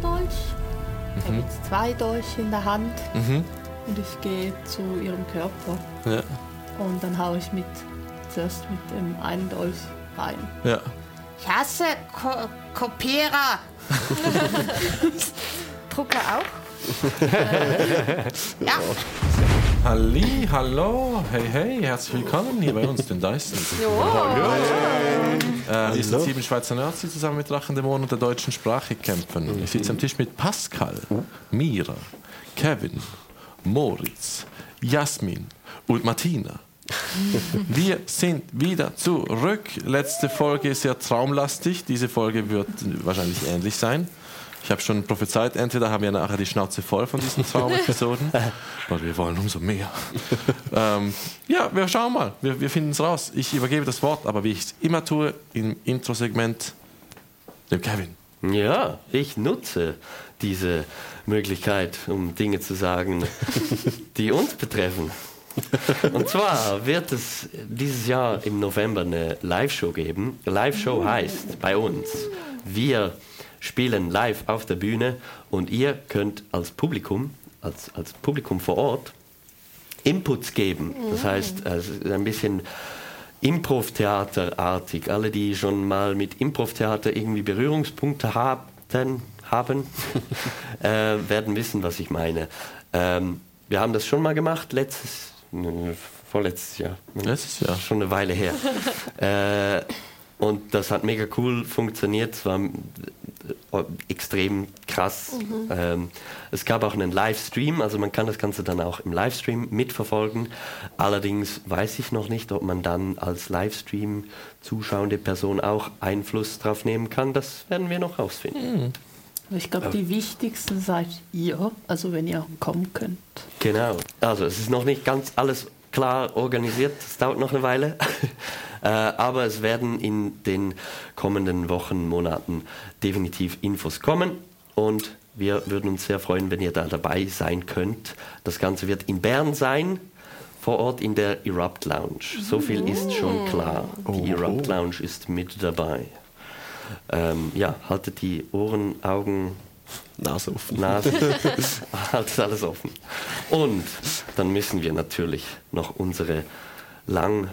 Dolch. Ich habe jetzt zwei Dolche in der Hand Mhm. und ich gehe zu ihrem Körper. Ja. Und dann haue ich mit, zuerst mit dem einen Dolch rein. Ja. Ich hasse Ko Kopierer. Drucker auch? Ja, Halli, hallo, hey, hey, herzlich willkommen hier bei uns, den Dyson. Äh, wir sind sieben Schweizer Nerds, die zusammen mit Drachendämonen und der deutschen Sprache kämpfen. Ich sitze am Tisch mit Pascal, Mira, Kevin, Moritz, Jasmin und Martina. Wir sind wieder zurück. Letzte Folge ist sehr traumlastig. Diese Folge wird wahrscheinlich ähnlich sein. Ich habe schon prophezeit, entweder haben wir nachher die Schnauze voll von diesen Traumepisoden, oder wir wollen umso mehr. ähm, ja, wir schauen mal. Wir, wir finden es raus. Ich übergebe das Wort, aber wie ich es immer tue, im Intro-Segment dem Kevin. Ja, ich nutze diese Möglichkeit, um Dinge zu sagen, die uns betreffen. Und zwar wird es dieses Jahr im November eine Live-Show geben. Live-Show heißt bei uns, wir spielen live auf der Bühne und ihr könnt als Publikum, als, als Publikum vor Ort, Inputs geben. Das heißt, es ist ein bisschen Improv-Theaterartig. Alle, die schon mal mit Improv-Theater irgendwie Berührungspunkte haben, haben äh, werden wissen, was ich meine. Ähm, wir haben das schon mal gemacht, letztes, n- vorletztes Jahr. Letztes Jahr. Schon eine Weile her. äh, und das hat mega cool funktioniert. Es war äh, extrem krass. Ähm, es gab auch einen Livestream, also man kann das Ganze dann auch im Livestream mitverfolgen. Allerdings weiß ich noch nicht, ob man dann als Livestream zuschauende Person auch Einfluss drauf nehmen kann. Das werden wir noch rausfinden. ich glaube, die wichtigsten seid ihr, also wenn ihr kommen könnt. Genau. Also es ist noch nicht ganz alles klar organisiert. Es dauert noch eine Weile. äh, aber es werden in den kommenden Wochen, Monaten definitiv Infos kommen. Und wir würden uns sehr freuen, wenn ihr da dabei sein könnt. Das Ganze wird in Bern sein. Vor Ort in der Erupt Lounge. So viel ist schon klar. Die Erupt Lounge ist mit dabei. Ähm, ja, haltet die Ohren, Augen, Nase offen. Nase. Alles, alles offen. Und dann müssen wir natürlich noch unsere lang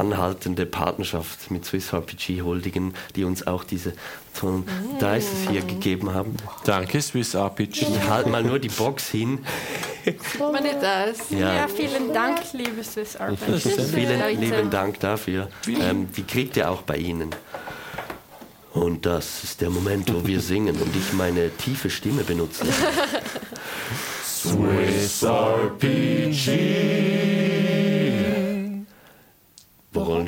anhaltende Partnerschaft mit Swiss RPG huldigen, die uns auch diese tollen Dices hier gegeben haben. Danke, Swiss RPG. Ich halte mal nur die Box hin. Man nicht das. Ja. Ja, vielen Dank, liebe Swiss RPG. Vielen Leute. lieben Dank dafür. Ähm, die kriegt ihr auch bei Ihnen. Und das ist der Moment, wo wir singen und ich meine tiefe Stimme benutze. Swiss RPG.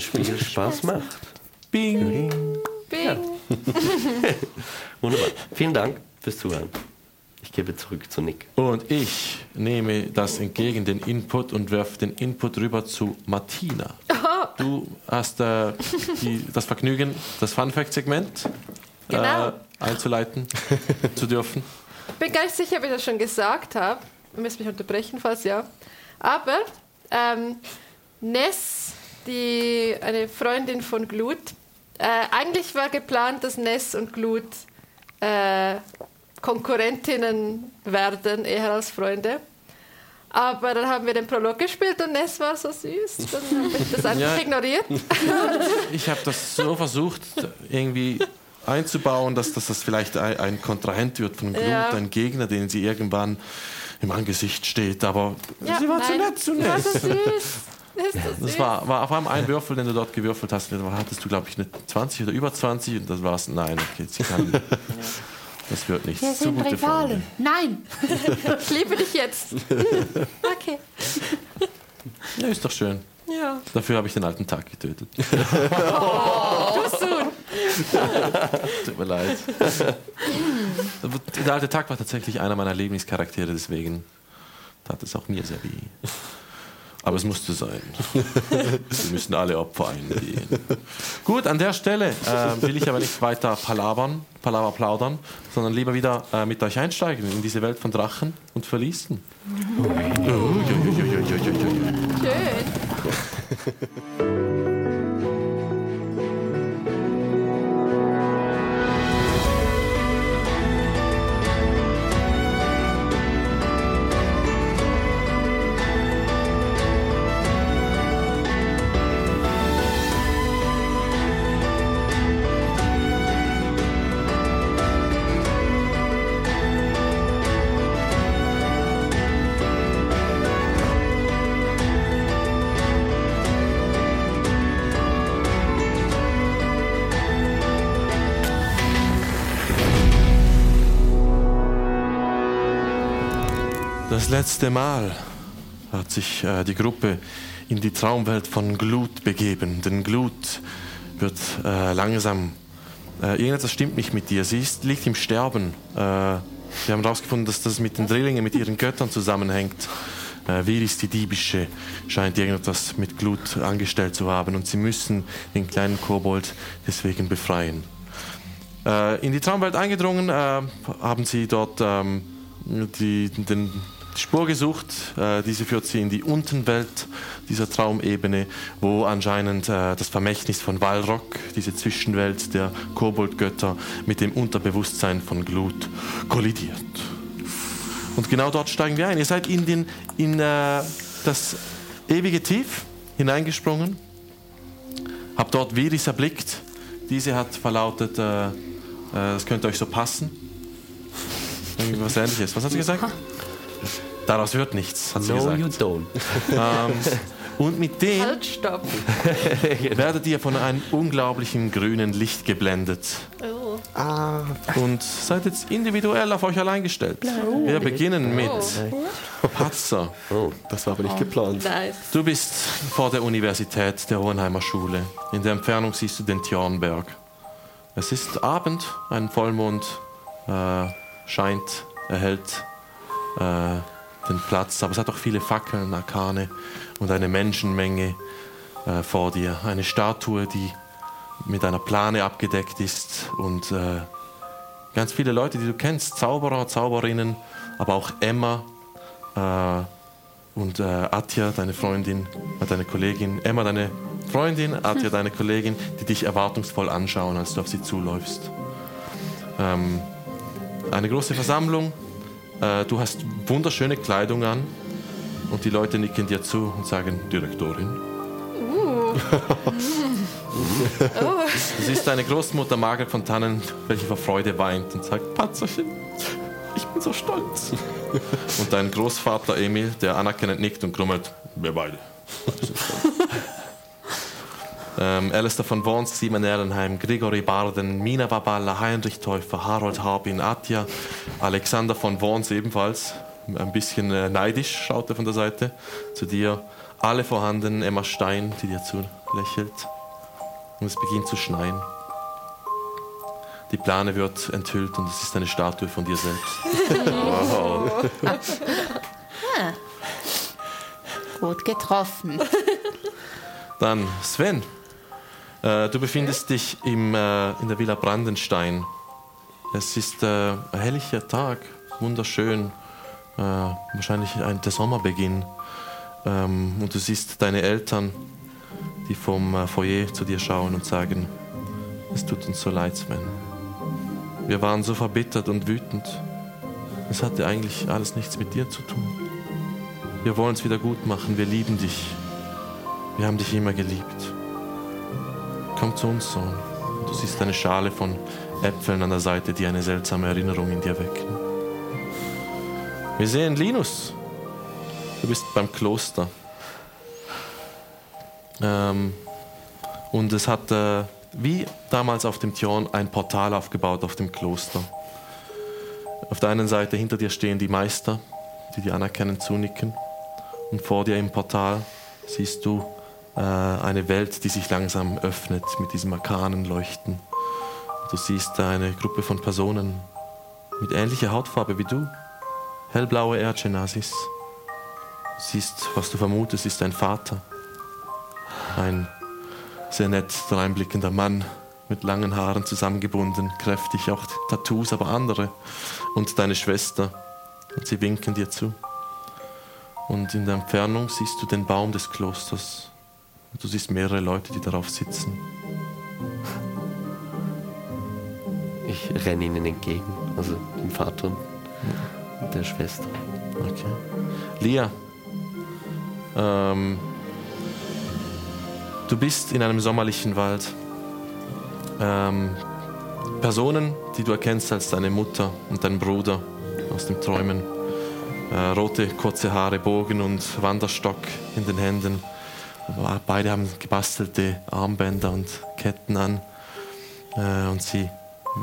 Rollenspiel Spaß macht. Bing. Bing. Wunderbar. Vielen Dank fürs Zuhören. Ich gebe zurück zu Nick. Und ich nehme das entgegen, den Input, und werfe den Input rüber zu Martina. Du hast äh, die, das Vergnügen, das Fun Fact-Segment Genau. äh, einzuleiten zu dürfen. bin gar nicht sicher, ob ich das schon gesagt habe. Ihr müsst mich unterbrechen, falls ja. Aber ähm, Ness, die, eine Freundin von Glut, äh, eigentlich war geplant, dass Ness und Glut äh, Konkurrentinnen werden, eher als Freunde. Aber dann haben wir den Prolog gespielt und Ness war so süß. Dann habe ich das einfach Ja. ignoriert. Ich habe das so versucht, irgendwie einzubauen, dass, dass das vielleicht ein, ein Kontrahent wird von Glut, Ja. ein Gegner, den sie irgendwann im Angesicht steht. Aber Ja, sie war zu nein. nett zu Sie war so nett. süß. Ist Das süß. war, war auf einmal ein Würfel, den du dort gewürfelt hast. Da hattest du, glaube ich, eine 20 oder über 20 und das war's. Nein, okay, sie kann. Das wird nichts. Wir sind. Rivalen. Nein. Ich liebe dich jetzt. Okay. Ja, ist doch schön. Ja. Dafür habe ich den alten Tag getötet. Tut mir leid. Der alte Tag war tatsächlich einer meiner Lieblingscharaktere, deswegen tat es auch mir sehr weh. Aber es musste sein. Wir müssen alle Opfer eingehen. Gut, an der Stelle äh, will ich aber nicht weiter palabern, palaver plaudern, sondern lieber wieder äh, mit euch einsteigen in diese Welt von Drachen und Verließen. Schön. Letzte Mal hat sich äh, die Gruppe in die Traumwelt von Glut begeben. Denn Glut wird äh, langsam. Äh, irgendetwas stimmt nicht mit dir. Sie ist, liegt im Sterben. Äh, wir haben herausgefunden, dass das mit den Drillingen, mit ihren Göttern zusammenhängt. Äh, Viris, die Diebische, scheint irgendetwas mit Glut angestellt zu haben und sie müssen den kleinen Kobold deswegen befreien. Äh, in die Traumwelt eingedrungen äh, haben sie dort ähm, die, den, Spur gesucht. Äh, diese führt sie in die Untenwelt dieser Traumebene, wo anscheinend äh, das Vermächtnis von Walrock, diese Zwischenwelt der Koboldgötter, mit dem Unterbewusstsein von Glut kollidiert. Und genau dort steigen wir ein. Ihr seid in, den, in äh, das ewige Tief hineingesprungen, habt dort Viris erblickt. Diese hat verlautet, das könnte euch so passen. Irgendwas ähnliches. Was hat sie gesagt? Daraus wird nichts, hat sie No, gesagt. you don't. Ähm, und mit dem Halt, stopp. werdet ihr von einem unglaublichen grünen Licht geblendet Oh. Ah, und seid jetzt individuell auf euch allein gestellt. Wir beginnen mit Patzer. oh, das war aber nicht geplant. Nice. Du bist vor der Universität der Hohenheimer Schule. In der Entfernung siehst du den Tjornberg. Es ist Abend, ein Vollmond äh, scheint, erhält den Platz, aber es hat auch viele Fackeln, Arkane und eine Menschenmenge äh, vor dir. Eine Statue, die mit einer Plane abgedeckt ist und äh, ganz viele Leute, die du kennst, Zauberer, Zauberinnen, aber auch Emma, äh, und äh, Atja, deine Freundin, äh, deine Kollegin, Emma, deine Freundin, Atja, deine Kollegin, die dich erwartungsvoll anschauen, als du auf sie zuläufst. Ähm, eine große Versammlung, äh, du hast wunderschöne Kleidung an und die Leute nicken dir zu und sagen, Direktorin. Du siehst deine Großmutter Margaret von Tannen, welche vor Freude weint und sagt, Patzerchen, ich bin so stolz. Und dein Großvater Emil, der anerkennend nickt und grummelt, wir beide. ähm, Alistair von Worms, Simon Erlenheim, Grigori Barden, Mina Babala, Heinrich Täufer, Harold Harbin, Atja, Alexander von Worms ebenfalls, ein bisschen äh, neidisch, schaut er von der Seite zu dir. Alle vorhanden, Emma Stein, die dir zulächelt. Und es beginnt zu schneien. Die Plane wird enthüllt und es ist eine Statue von dir selbst. wow. Gut getroffen. Dann Sven, äh, du befindest dich im, äh, in der Villa Brandenstein. Es ist äh, ein herrlicher Tag, wunderschön, äh, wahrscheinlich ein, der Sommerbeginn. Ähm, und du siehst deine Eltern, die vom äh, Foyer zu dir schauen und sagen, es tut uns so leid, Sven. Wir waren so verbittert und wütend. Es hatte eigentlich alles nichts mit dir zu tun. Wir wollen es wieder gut machen, wir lieben dich. Wir haben dich immer geliebt. Komm zu uns, Sohn. Du siehst eine Schale von Äpfeln an der Seite, die eine seltsame Erinnerung in dir wecken. Wir sehen Linus. Du bist beim Kloster. Ähm, und es hat, äh, wie damals auf dem Tjorn, ein Portal aufgebaut auf dem Kloster. Auf der einen Seite hinter dir stehen die Meister, die dir anerkennend zunicken. Und vor dir im Portal siehst du eine Welt, die sich langsam öffnet mit diesem arkanen Leuchten. Du siehst eine Gruppe von Personen mit ähnlicher Hautfarbe wie du. Hellblaue Erdgenasis. Du siehst, was du vermutest, ist dein Vater. Ein sehr nett dreinblickender Mann mit langen Haaren zusammengebunden, kräftig, auch Tattoos, aber andere. Und deine Schwester. Und sie winken dir zu. Und in der Entfernung siehst du den Baum des Klosters. Du siehst mehrere Leute, die darauf sitzen. Ich renne ihnen entgegen, also dem Vater und der Schwester. Okay. Lia, ähm, du bist in einem sommerlichen Wald. Ähm, Personen, die du erkennst als deine Mutter und dein Bruder aus den Träumen. Äh, rote, kurze Haare, Bogen und Wanderstock in den Händen. Beide haben gebastelte Armbänder und Ketten an. Äh, und sie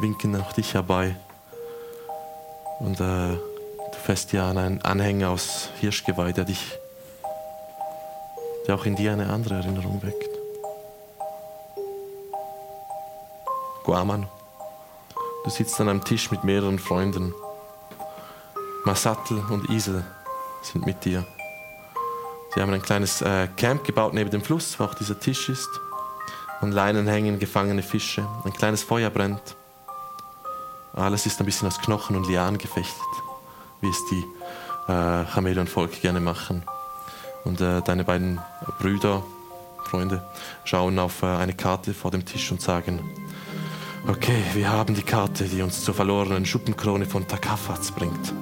winken auch dich herbei. Und äh, Du fährst ja an einen Anhänger aus Hirschgeweih, der dich, der auch in dir eine andere Erinnerung weckt. Guaman. Du sitzt an einem Tisch mit mehreren Freunden. Masattel und Isel sind mit dir. Sie haben ein kleines äh, Camp gebaut neben dem Fluss, wo auch dieser Tisch ist. An Leinen hängen gefangene Fische. Ein kleines Feuer brennt. Alles ist ein bisschen aus Knochen und Lianen gefechtet, wie es die äh, Chamäleon-Volk gerne machen. Und äh, deine beiden Brüder, Freunde, schauen auf äh, eine Karte vor dem Tisch und sagen, okay, wir haben die Karte, die uns zur verlorenen Schuppenkrone von Takafaz bringt.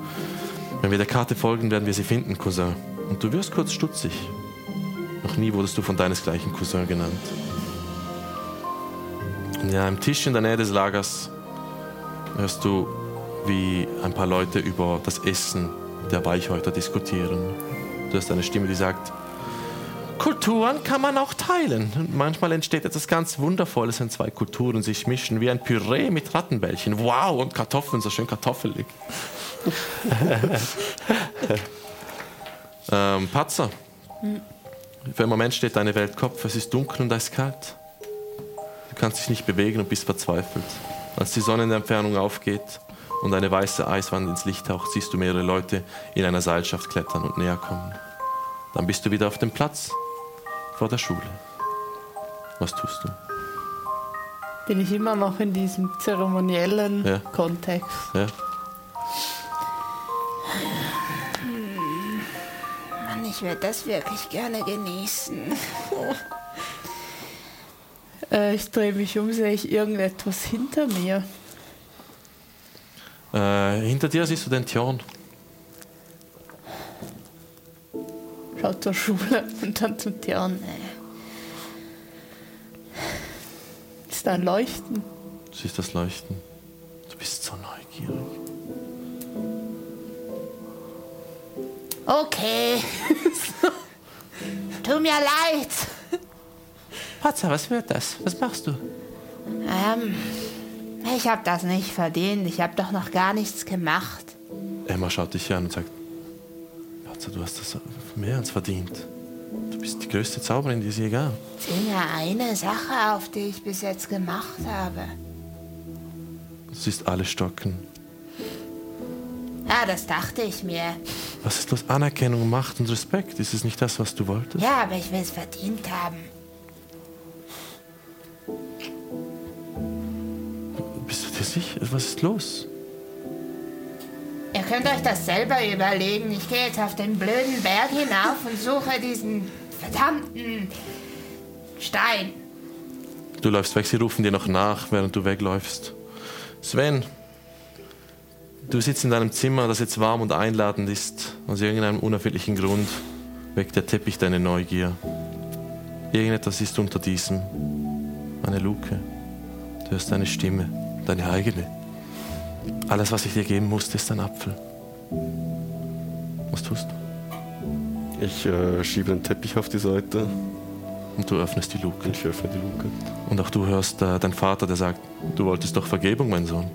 Wenn wir der Karte folgen, werden wir sie finden, Cousin. Und du wirst kurz stutzig. Noch nie wurdest du von deinesgleichen Cousin genannt. Und ja, am Tisch in der Nähe des Lagers hörst du, wie ein paar Leute über das Essen der Weichhäuter diskutieren. Du hast eine Stimme, die sagt, Kulturen kann man auch teilen. Und manchmal entsteht etwas ganz Wundervolles, wenn zwei Kulturen sich mischen, wie ein Püree mit Rattenbällchen. Wow, und Kartoffeln, so schön kartoffelig. ähm, Patzer. Für einen Moment steht deine Welt Kopf. Es ist dunkel und eiskalt. Du kannst dich nicht bewegen und bist verzweifelt. Als die Sonne in der Entfernung aufgeht und eine weiße Eiswand ins Licht taucht, siehst du mehrere Leute in einer Seilschaft klettern und näher kommen. Dann bist du wieder auf dem Platz vor der Schule. Was tust du? Bin ich immer noch in diesem zeremoniellen Ja. Kontext. Ja? Ich würde das wirklich gerne genießen. Äh, ich drehe mich um, sehe ich irgendetwas hinter mir. Äh, hinter dir siehst du den Tjorn. Schaut zur Schule und dann zum Tieren. Ist da ein Leuchten? Du siehst das Leuchten. Du bist so neugierig. Okay. Tu mir leid. Patzer, was wird das? Was machst du? Ähm, ich habe das nicht verdient. Ich habe doch noch gar nichts gemacht. Emma schaut dich an und sagt, Patzer, du hast das mehr als verdient. Du bist die größte Zauberin, die es je gab. Zähl mir eine Sache auf, die ich bis jetzt gemacht habe. Du siehst alle stocken. Ja, das dachte ich mir. Was ist los? Anerkennung, Macht und Respekt. Ist es nicht das, was du wolltest? Ja, aber ich will es verdient haben. Bist du dir sicher? Was ist los? Ihr könnt euch das selber überlegen. Ich gehe jetzt auf den blöden Berg hinauf und suche diesen verdammten Stein. Du läufst weg, sie rufen dir noch nach, während du wegläufst. Sven, du sitzt in deinem Zimmer, das jetzt warm und einladend ist. Aus irgendeinem unerfindlichen Grund weckt der Teppich deine Neugier. Irgendetwas ist unter diesem. Eine Luke. Du hörst deine Stimme, deine eigene. Alles, was ich dir geben musste, ist ein Apfel. Was tust du? Ich äh, schiebe den Teppich auf die Seite Und du öffnest die Luke. ich öffne die Luke. Und auch du hörst äh, deinen Vater, der sagt, du wolltest doch Vergebung, mein Sohn.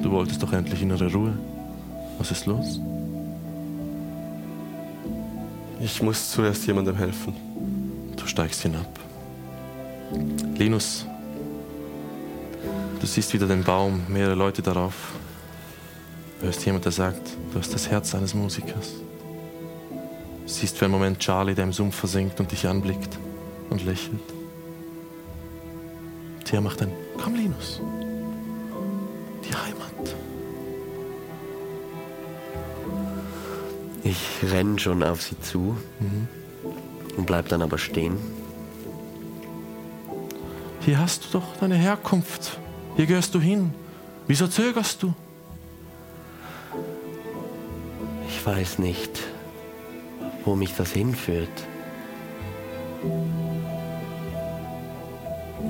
Du wolltest doch endlich innere Ruhe. Was ist los? Ich muss zuerst jemandem helfen. Du steigst hinab. Linus, du siehst wieder den Baum, mehrere Leute darauf. Du hörst jemand, der sagt, du hast das Herz eines Musikers. Du siehst für einen Moment Charlie, der im Sumpf versinkt und dich anblickt und lächelt. Thea macht ein, komm Linus, die Heimat. Ich renn schon auf sie zu und bleib dann aber stehen. Hier hast du doch deine Herkunft. Hier gehörst du hin. Wieso zögerst du? Ich weiß nicht, wo mich das hinführt.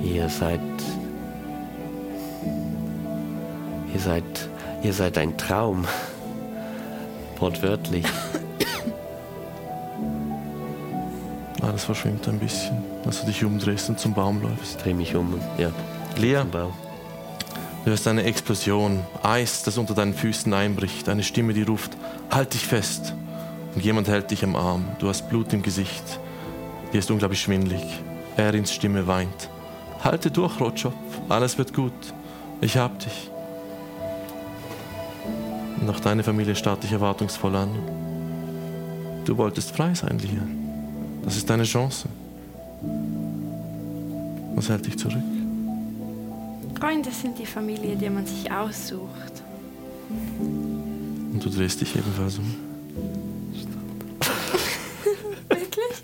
Ihr seid. Ihr seid. Ihr seid ein Traum. Wortwörtlich. Alles verschwimmt ein bisschen, als du dich umdrehst und zum Baum läufst. Dreh mich um und ja. Lea. Du hörst eine Explosion, Eis, das unter deinen Füßen einbricht, eine Stimme, die ruft, halt dich fest. Und jemand hält dich am Arm. Du hast Blut im Gesicht. Dir ist unglaublich schwindlig. Erins Stimme weint. Halte durch, Rotschopf. Alles wird gut. Ich hab dich. Und auch deine Familie starrt dich erwartungsvoll an. Du wolltest frei sein, Lia. Das ist deine Chance. Was hält dich zurück? Freunde sind die Familie, die man sich aussucht. Und du drehst dich ebenfalls um. Wirklich?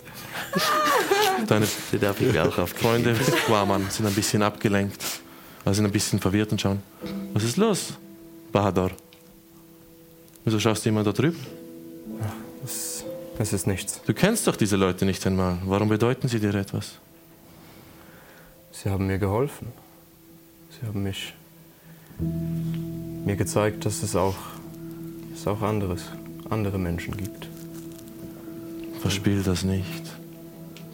Deine Die darf ich auch auf Freunde Guaman sind ein bisschen abgelenkt. Also sind ein bisschen verwirrt und schauen. Was ist los, Bahador? Wieso schaust du immer da drüben? Es, es ist nichts. Du kennst doch diese Leute nicht einmal. Warum bedeuten sie dir etwas? Sie haben mir geholfen. Sie haben mich mir gezeigt, dass es auch, es auch anderes, andere Menschen gibt. Verspiel das nicht.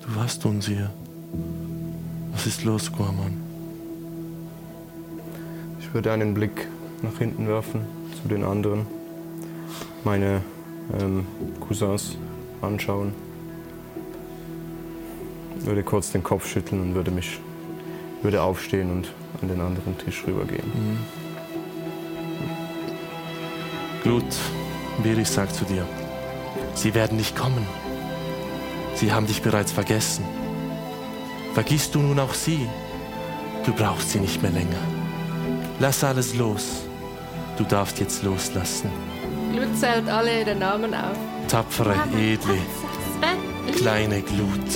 Du warst unsicher. Was ist los, Guaman? Ich würde einen Blick nach hinten werfen zu den anderen, meine ähm, Cousins anschauen, würde kurz den Kopf schütteln und würde mich würde aufstehen und an den anderen Tisch rübergehen. Glut, Beris sagt zu dir, sie werden nicht kommen. Sie haben dich bereits vergessen. Vergisst du nun auch sie? Du brauchst sie nicht mehr länger. Lass alles los. Du darfst jetzt loslassen. Glut zählt alle ihre Namen auf. Tapfere, edle, Sven, kleine Glut.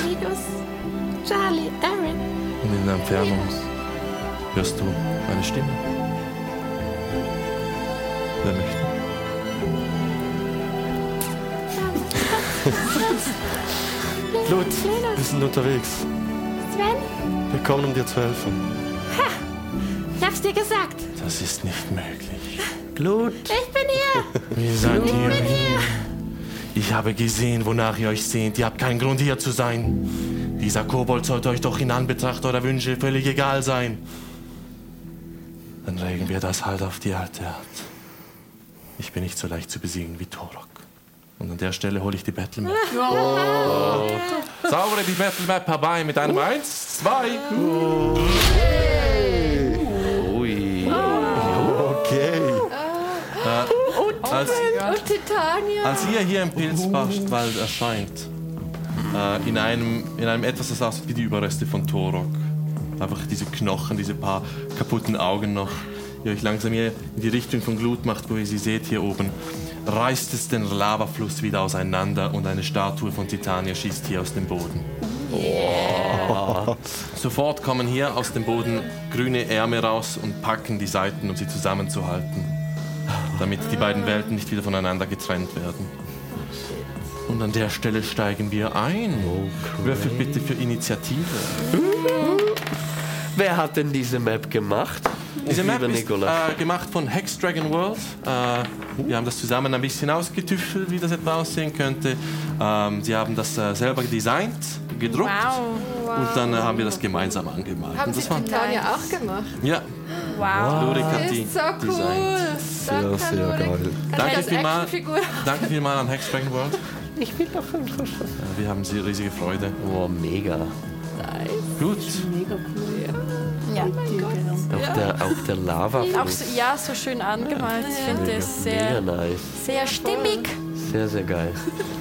Charlie. Und in der Entfernung hörst du eine Stimme. Wer möchte? Blut, wir sind unterwegs. Sven, Wir kommen, um dir zu helfen. ich hab's dir gesagt. Das ist nicht möglich. Glut. Ich bin hier. Ihr seid hier. Ich habe gesehen, wonach ihr euch sehnt. Ihr habt keinen Grund, hier zu sein. Dieser Kobold sollte euch doch in Anbetracht eurer Wünsche völlig egal sein. Dann regeln wir das halt auf die alte Art. Ich bin nicht so leicht zu besiegen wie Torok. Und an der Stelle hole ich die Battle Map. Zaubere die Battle Map herbei mit einem 1, 2. Als, Und Titania. Als ihr hier im Pilzbachwald erscheint, äh, in, einem, in einem etwas, das aussieht wie die Überreste von Torok, einfach diese Knochen, diese paar kaputten Augen noch, ihr euch langsam hier in die Richtung von Glut macht, wo ihr sie seht hier oben, reißt es den Lavafluss wieder auseinander und eine Statue von Titania schießt hier aus dem Boden. Sofort kommen hier aus dem Boden grüne Ärmel raus und packen die Seiten, um sie zusammenzuhalten, damit die beiden Welten nicht wieder voneinander getrennt werden. Und an der Stelle steigen wir ein. Würfel bitte für Initiative. Wer hat denn diese Map gemacht? Diese Map Lieber ist äh, gemacht von Hex Dragon World. Äh, wir haben das zusammen ein bisschen ausgetüftelt, wie das etwa aussehen könnte. Ähm, sie haben das äh, selber designt, gedruckt Wow. und dann äh, haben wir das gemeinsam angemalt. Haben Und sie das war, Titania auch gemacht? ja, Wow. Lurik hat die Ist so cool. designt. Sehr, Danke, sehr Lurik. geil. Danke ich als vielmal. Actionfigur Danke vielmals an Hex Dragon World. Ich bin doch Wir haben sie riesige Freude. Oh, mega. Gut. Ja. Auch der, auch der lava Auch so, ja, so schön angemalt. Ich finde es Mega sehr, nice. sehr stimmig. Sehr, sehr geil.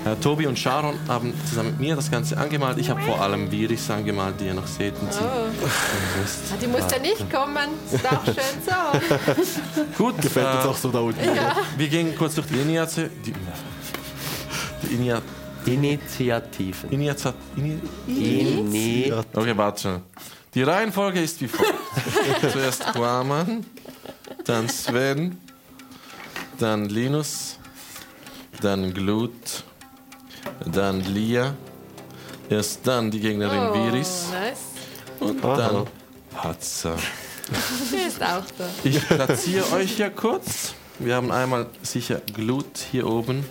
Äh, Tobi und Sharon haben zusammen mit mir das Ganze angemalt. Ich habe vor allem Viris angemalt, die ihr noch seht. Und sie Oh. wisst. Die muss ja nicht kommen. Ist auch schön so. Gut, Gefällt uns äh, auch so da unten. wir gehen kurz durch die Initiative. Die, die Inia, Initiativen. Initiat, Ini, Ini okay, warte schon. Die Reihenfolge ist wie folgt. Zuerst Guaman, dann Sven, dann Linus, dann Glut, dann Lia, erst dann die Gegnerin Oh, Viris nice. und dann Patzer. Die ist auch da. Ich platziere euch hier kurz. Wir haben einmal sicher Glut hier oben.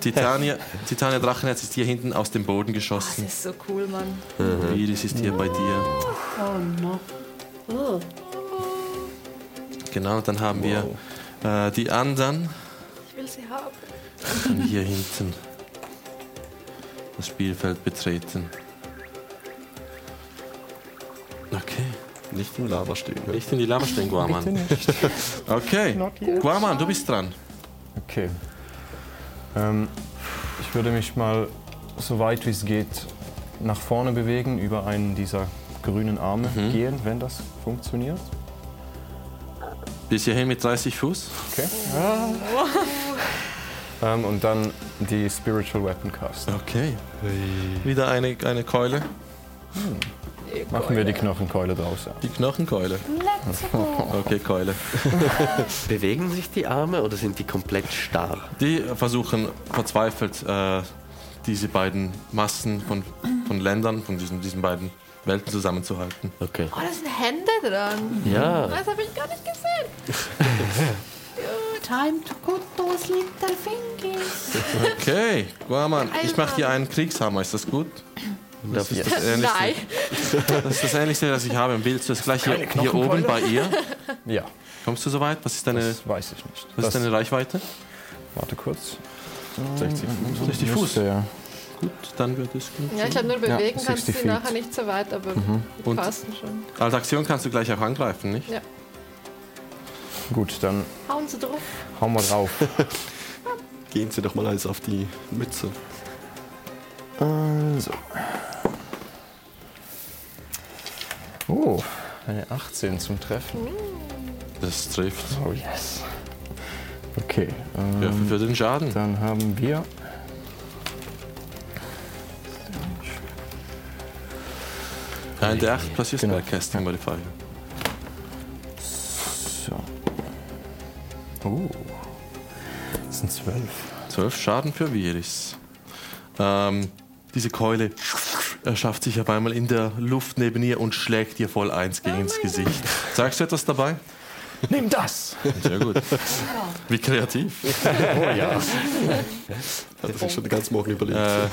Titania, Titania Drachenherz ist hier hinten aus dem Boden Das geschossen. ist so cool, Mann. Iris ist hier bei dir. Oh no. Genau, dann haben wir äh, die anderen Ich will sie haben. hier hinten das Spielfeld betreten. Okay. Nicht im Lava stehen. Ne? Nicht in die Lava stehen, Guaman. Okay, Guaman, du bist dran. Okay. Ähm, ich würde mich mal so weit wie es geht nach vorne bewegen, über einen dieser grünen Arme gehen, wenn das funktioniert. Bis hierhin mit 30 Fuß. Okay. Ähm, und dann die Spiritual Weapon casten. Okay. Wieder eine, eine Keule. Machen wir die Knochenkeule draus. Ja. Die Knochenkeule. Okay, Keule. Bewegen sich die Arme oder sind die komplett starr? Die versuchen verzweifelt, äh, diese beiden Massen von, von Ländern, von diesen, diesen beiden Welten zusammenzuhalten. Okay. Oh, da sind Hände dran. Ja, Das habe ich gar nicht gesehen. Time to cut those little fingers. Okay, Guaman, ich mache dir einen Kriegshammer, ist das gut? Das ist das Ähnlichste, Nein. das, ist das Ähnlichste, was ich habe. Willst du das gleich hier, hier oben bei ihr? ja, Kommst du so weit? Was ist deine, das weiß ich nicht. was ist Das- deine Reichweite? Warte kurz. 60 Fuß. 60 Fuß. Müsste, ja. Gut, dann wird es gut. Ja, ich glaube, nur bewegen Ja, kannst du 60 sie nachher nicht so weit, aber die Und- passen schon. Als Aktion kannst du gleich auch angreifen, nicht? Ja. Gut, dann Hauen sie drauf. hauen wir drauf. Gehen Sie doch mal eins auf die Mütze. Also. Oh, eine 18 zum Treffen. Das trifft. Oh yes. Okay, ähm, Würfel für den Schaden. dann haben wir. Ein der 8 plus your Genau. Spellcasting Modifier. So. Oh. Das sind 12. 12 Schaden für Viris. Ähm, diese Keule erschafft sich auf einmal in der Luft neben ihr und schlägt ihr voll eins gegen ins Gesicht. Sagst du etwas dabei? Nimm das! Sehr gut. Wie kreativ. Hat er sich schon den ganzen Morgen überlegt. Äh,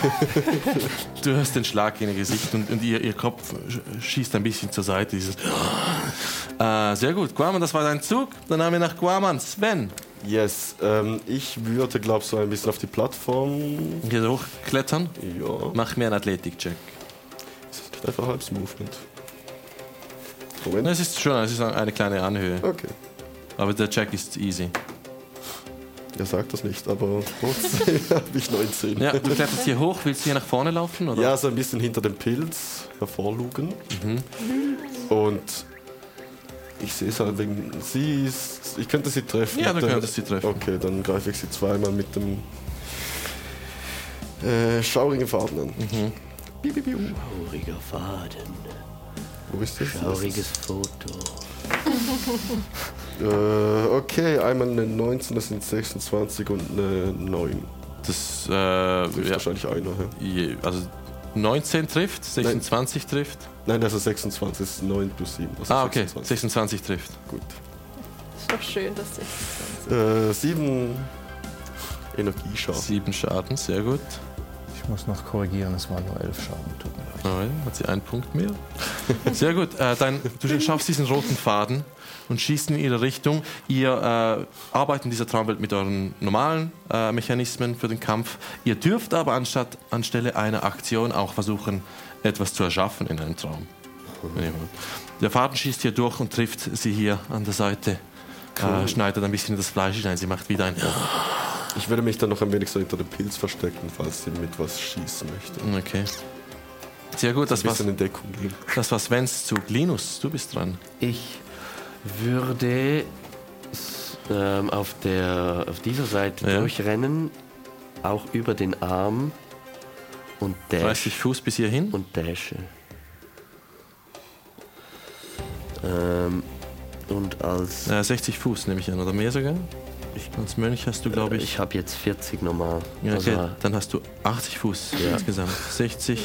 du hörst den Schlag in ihr Gesicht und, und ihr, ihr Kopf sch- schießt ein bisschen zur Seite. Dieses äh, sehr gut. Guaman, das war dein Zug. Dann haben wir nach Guaman. Sven. Yes, ähm, ich würde, glaube so ein bisschen auf die Plattform. Hier hochklettern. Ja, Mach mir einen Athletik-Check. das ist einfach halbes Movement. Moment. Es ist schon es ist eine kleine Anhöhe. Okay. Aber der Check ist easy. Er sagt das nicht, aber trotzdem habe ich 19. Ja, du kletterst hier hoch. Willst du hier nach vorne laufen? Oder? Ja, so ein bisschen hinter dem Pilz hervorlugen. Mhm. Und ich sehe es halt wegen. Sie ist. Ich könnte sie treffen. Ja, du könntest sie treffen. Okay, dann greife ich sie zweimal mit dem äh, schaurigen Faden an. Mhm. Biu, biu, biu. Schauriger Faden, Wo ist das? schauriges Foto. Äh, okay, einmal eine 19, das sind 26 und eine 9. Das, äh, Das ist ja, wahrscheinlich einer. Ja. je- also 19 trifft, 26 trifft. Nein, also 26 das ist 9 plus 7. Also Ah, okay, 26. 26 trifft. Gut. Ist doch schön, dass sie. Äh, 7 Energieschaden. 7 Schaden, sehr gut. Ich muss noch korrigieren, es waren nur 11 Schaden. Tut mir leid. Nein, hat sie einen Punkt mehr. Sehr gut. Äh, dein, du schaffst diesen roten Faden und schießt in ihre Richtung. Ihr äh, arbeitet in dieser Traumwelt mit euren normalen äh, Mechanismen für den Kampf. Ihr dürft aber anstatt anstelle einer Aktion auch versuchen, etwas zu erschaffen in einem Traum. Wollt. Der Faden schießt hier durch und trifft sie hier an der Seite. Äh, schneidet ein bisschen in das Fleisch hinein. Sie macht wieder ein. Ich würde mich dann noch ein wenig so hinter dem Pilz verstecken, falls sie mit was schießen möchte. Okay. Sehr gut, das gehen. das war Svens Zug. Linus, du bist dran. Ich würde ähm, auf, der, auf dieser Seite Ja. durchrennen, auch über den Arm und dash 30 Fuß bis hierhin. und dashe. Ähm, und als Äh, 60 Fuß nehme ich an, oder mehr sogar? Als Mönch hast du, glaube ich. ich habe jetzt 40 normal. ja, okay, Also, dann hast du 80 Fuß Ja. insgesamt. 60,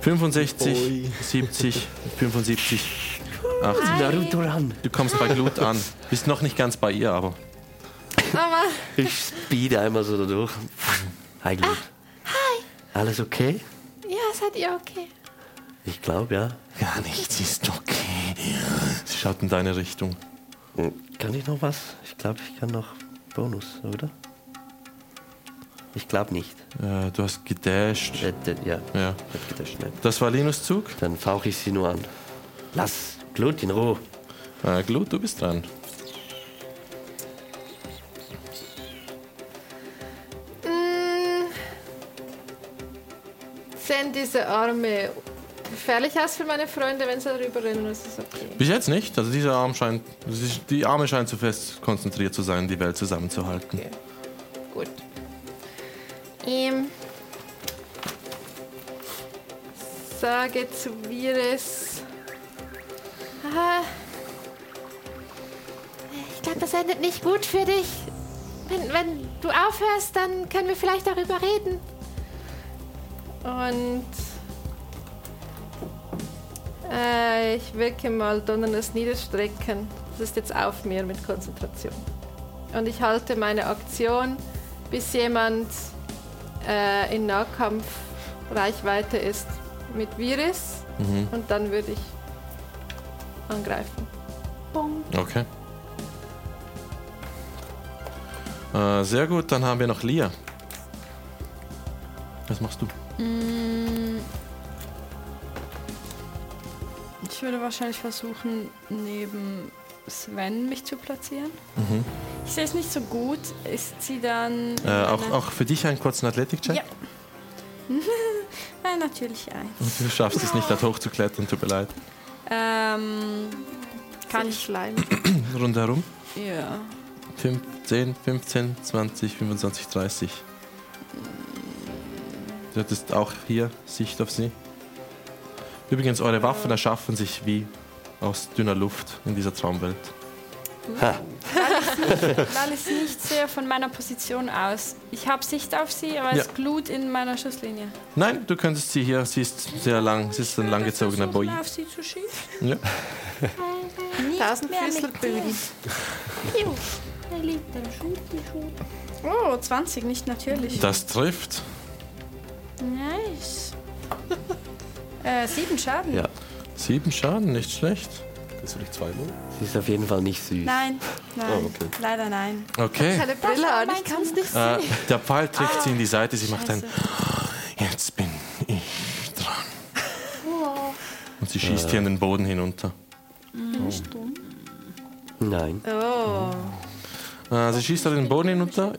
65, Ui. 70, 75, 80. Naruto ran. Du kommst bei Glut an. Bist noch nicht ganz bei ihr, aber. Aber Ich speed einmal so da durch. Hi Glut. hi. Alles okay? ja, seid ihr okay? Ich glaube ja. Gar nichts ist okay. schaut in deine Richtung. Hm, Kann ich noch was? Ich glaube, ich kann noch Bonus, oder? Ich glaube nicht. Äh, du hast gedasht. Äh, d- ja, Ja. hat gedasht, nein. Das war Linus Zug. Dann fauche ich sie nur an. Lass Glut in Ruhe. Äh, Glut, du bist dran. Mm. Sehen diese Arme gefährlich aus für meine Freunde, wenn sie darüber rennen? Ist das okay? Bis jetzt nicht. Also dieser Arm scheint, die Arme scheinen zu fest konzentriert zu sein, die Welt zusammenzuhalten. Okay. Gut. Ähm, sage zu Virus. Ah, ich glaube, das endet nicht gut für dich. Wenn, wenn du aufhörst, dann können wir vielleicht darüber reden. Und äh, ich wirke mal donnerndes Niederstrecken. Das ist jetzt auf mir mit Konzentration. Und ich halte meine Aktion, bis jemand äh, in Nahkampfreichweite ist mit Virus. Mhm. Und dann würde ich angreifen. Bong. Okay. Äh, sehr gut, dann haben wir noch Lia. Was machst du? Mm. Ich würde wahrscheinlich versuchen, neben Sven mich zu platzieren. Mhm. Ich sehe es nicht so gut. Ist sie dann. Äh, auch, auch für dich einen kurzen Athletik-Check? Ja. Natürlich ein. Du schaffst es nicht, da hoch zu klettern, tut mir leid. Ähm, kann ich. Schleim. Rundherum? Ja. 5, 10, 15, 20, 25, 30. Du hattest auch hier Sicht auf sie. Übrigens, eure Waffen erschaffen sich wie aus dünner Luft in dieser Traumwelt. Ha. Weil es nicht sehr von meiner Position aus. Ich habe Sicht auf sie, aber Ja. es glut in meiner Schusslinie. Nein, du könntest sie hier, sie ist sehr lang, sie ist ein langgezogener Boy. auf sie zu schießen. Ja. Tausend mehr mit Füßlerbögen. Oh, 20, nicht natürlich. Das trifft. Nice. äh, sieben Schaden. Ja, Sieben Schaden, nicht schlecht. Bist du nicht zweimal? sie ist auf jeden Fall nicht süß. Nein, nein. Oh, okay. Leider nein. Okay. Keine Brille an, ich kann es nicht Äh, sehen. der Pfeil trifft sie in die Seite, sie macht ein. Scheiße. Jetzt bin ich dran. Und sie schießt hier in den Boden hinunter. Nein. Oh, Äh, sie schießt da den Boden hinunter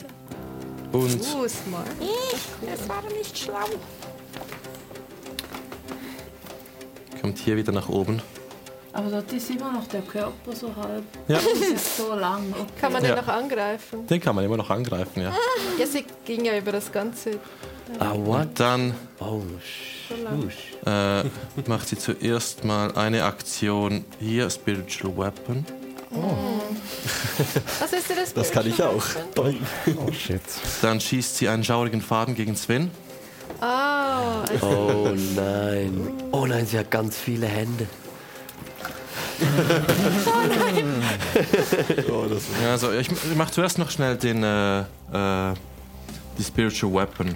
und uh, smart. Das war nicht schlau. Kommt hier wieder nach oben. Aber dort ist immer noch der Körper so halb. Ja. Das ist so lang. Okay. Kann man den Ja. noch angreifen? Den kann man immer noch angreifen, ja. Ja, sie ging ja über das ganze. Ah, what? Und dann Oh, shush. äh, macht sie zuerst mal eine Aktion hier, Spiritual Weapon. Was ist denn das? Das kann ich auch. Boing. Oh shit. Dann schießt sie einen schaurigen Faden gegen Sven. Ah, also Oh nein. Oh nein, sie hat ganz viele Hände. Oh, das Ja, also ich mache zuerst noch schnell den, äh, äh, die Spiritual Weapon.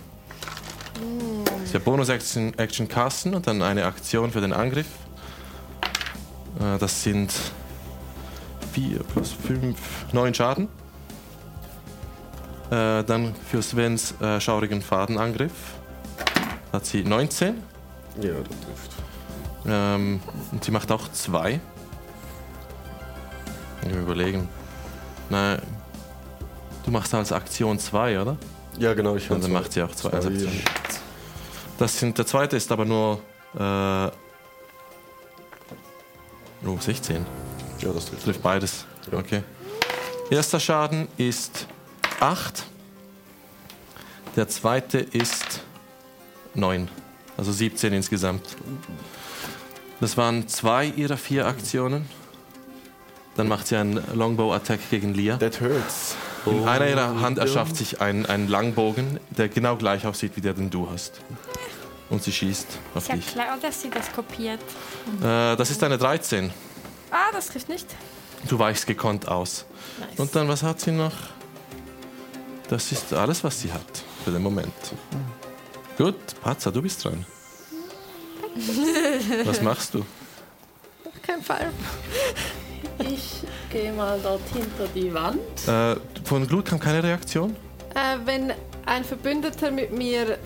Ja, Bonus-Action Action casten und dann eine Aktion für den Angriff. Äh, das sind 4 plus 5, 9 Schaden. Äh, dann für Svens äh, schaurigen Fadenangriff hat sie 19. ja, das trifft. Ähm, und sie macht auch 2. Ich will überlegen. Nein. Du machst als Aktion 2, oder? Ja, genau. Ich Dann kann macht sie auch zwei als zwei, Aktion. Das sind, der zweite ist aber nur. Äh, oh, 16. Ja, das trifft. Trifft beides. Ja. Okay. Erster Schaden ist 8. Der zweite ist 9. Also 17 insgesamt. Das waren zwei ihrer vier Aktionen. Dann macht sie einen Longbow-Attack gegen Lia. That hurts. In einer ihrer Hand erschafft sich ein, ein Langbogen, der genau gleich aussieht wie der, den du hast. Und sie schießt auf Ist ja dich. klar, dass sie das kopiert. Äh, das ist eine 13. Ah, das trifft nicht. Du weichst gekonnt aus. nice. Und dann, was hat sie noch? Das ist alles, was sie hat für den Moment. Gut, Patza, du bist dran. Was machst du? Kein Fall. gehe mal dort hinter die Wand. Äh, von Glut kam keine Reaktion? Äh, wenn ein Verbündeter mit mir,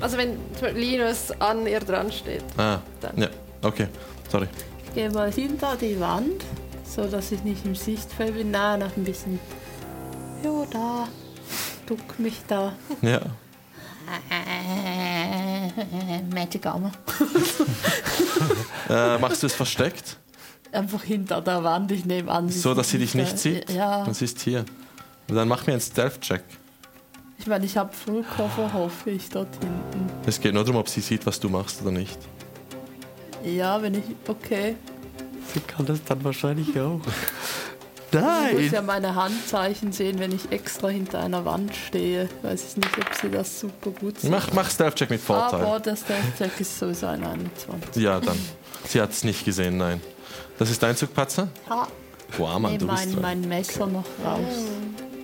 also wenn Linus an ihr dran steht. Ah, Dann. ja, okay. Sorry. Ich gehe mal hinter die Wand, so dass ich nicht im Sichtfeld bin. Nein, noch ein bisschen. Jo, da. Duck mich da. Ja. Äh, Magic Armor. Äh, machst du es versteckt? Einfach hinter der Wand. Ich nehme an. So, dass sie dich nicht sieht? Ja. Und sie ist hier. Und dann mach mir einen Stealth-Check. Ich meine, ich habe Vollkoffer, hoffe ich, dort hinten. Es geht nur darum, ob sie sieht, was du machst oder nicht. Ja, wenn ich. Okay. Sie kann das dann wahrscheinlich auch. Ich muss Nein! ja meine Handzeichen sehen, wenn ich extra hinter einer Wand stehe. Weiß ich nicht, ob sie das super gut sieht. Mach, mach Stealth-Check mit Vorteil. Aber der Stealth-Check ist sowieso ein 21. Ja, dann. Sie hat es nicht gesehen, nein. Das ist dein Zug, Patzer? Ja, Wow, Mann, du nehme bist mein, mein Messer noch raus.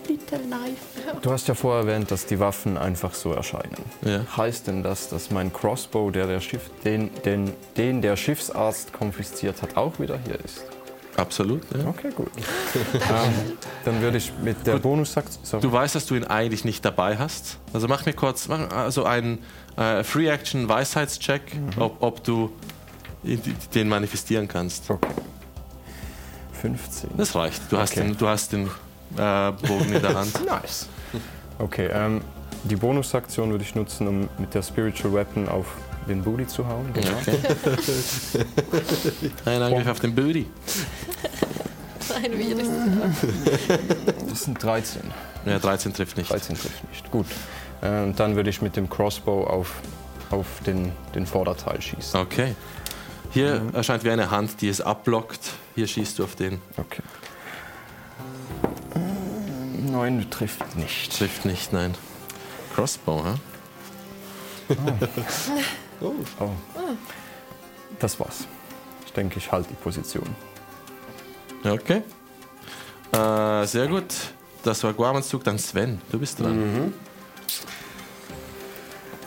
Little Knife. Du hast ja vorher erwähnt, dass die Waffen einfach so erscheinen. Ja. Heißt denn das, dass mein Crossbow, der der Schiff, den, den, den der Schiffsarzt konfisziert hat, auch wieder hier ist? Absolut, ja. Okay, gut. ähm, dann würde ich mit der Bonusaktion. So. Du weißt, dass du ihn eigentlich nicht dabei hast. Also mach mir kurz mach also einen äh, Free-Action-Weisheitscheck, ob, ob du den manifestieren kannst. Okay. 15. Das reicht. Du hast Okay. den, du hast den äh, Bogen in der Hand. Nice. Okay, ähm, die Bonusaktion würde ich nutzen, um mit der Spiritual Weapon auf den Booty zu hauen. Genau. Okay. Ein Angriff auf den Booty. Ein Virus. Das sind 13. Ja, 13 trifft nicht. 13 trifft nicht. Gut. Äh, und dann würde ich mit dem Crossbow auf, auf den, den Vorderteil schießen. Okay. Hier erscheint wie eine Hand, die es abblockt. Hier schießt du auf den. Okay. 9 trifft nicht. Trifft nicht, nein. Crossbow, hä? Oh. Das war's. Ich denke, ich halte die Position. Okay. Äh, sehr gut. Das war Guamans Zug, dann Sven. Du bist dran.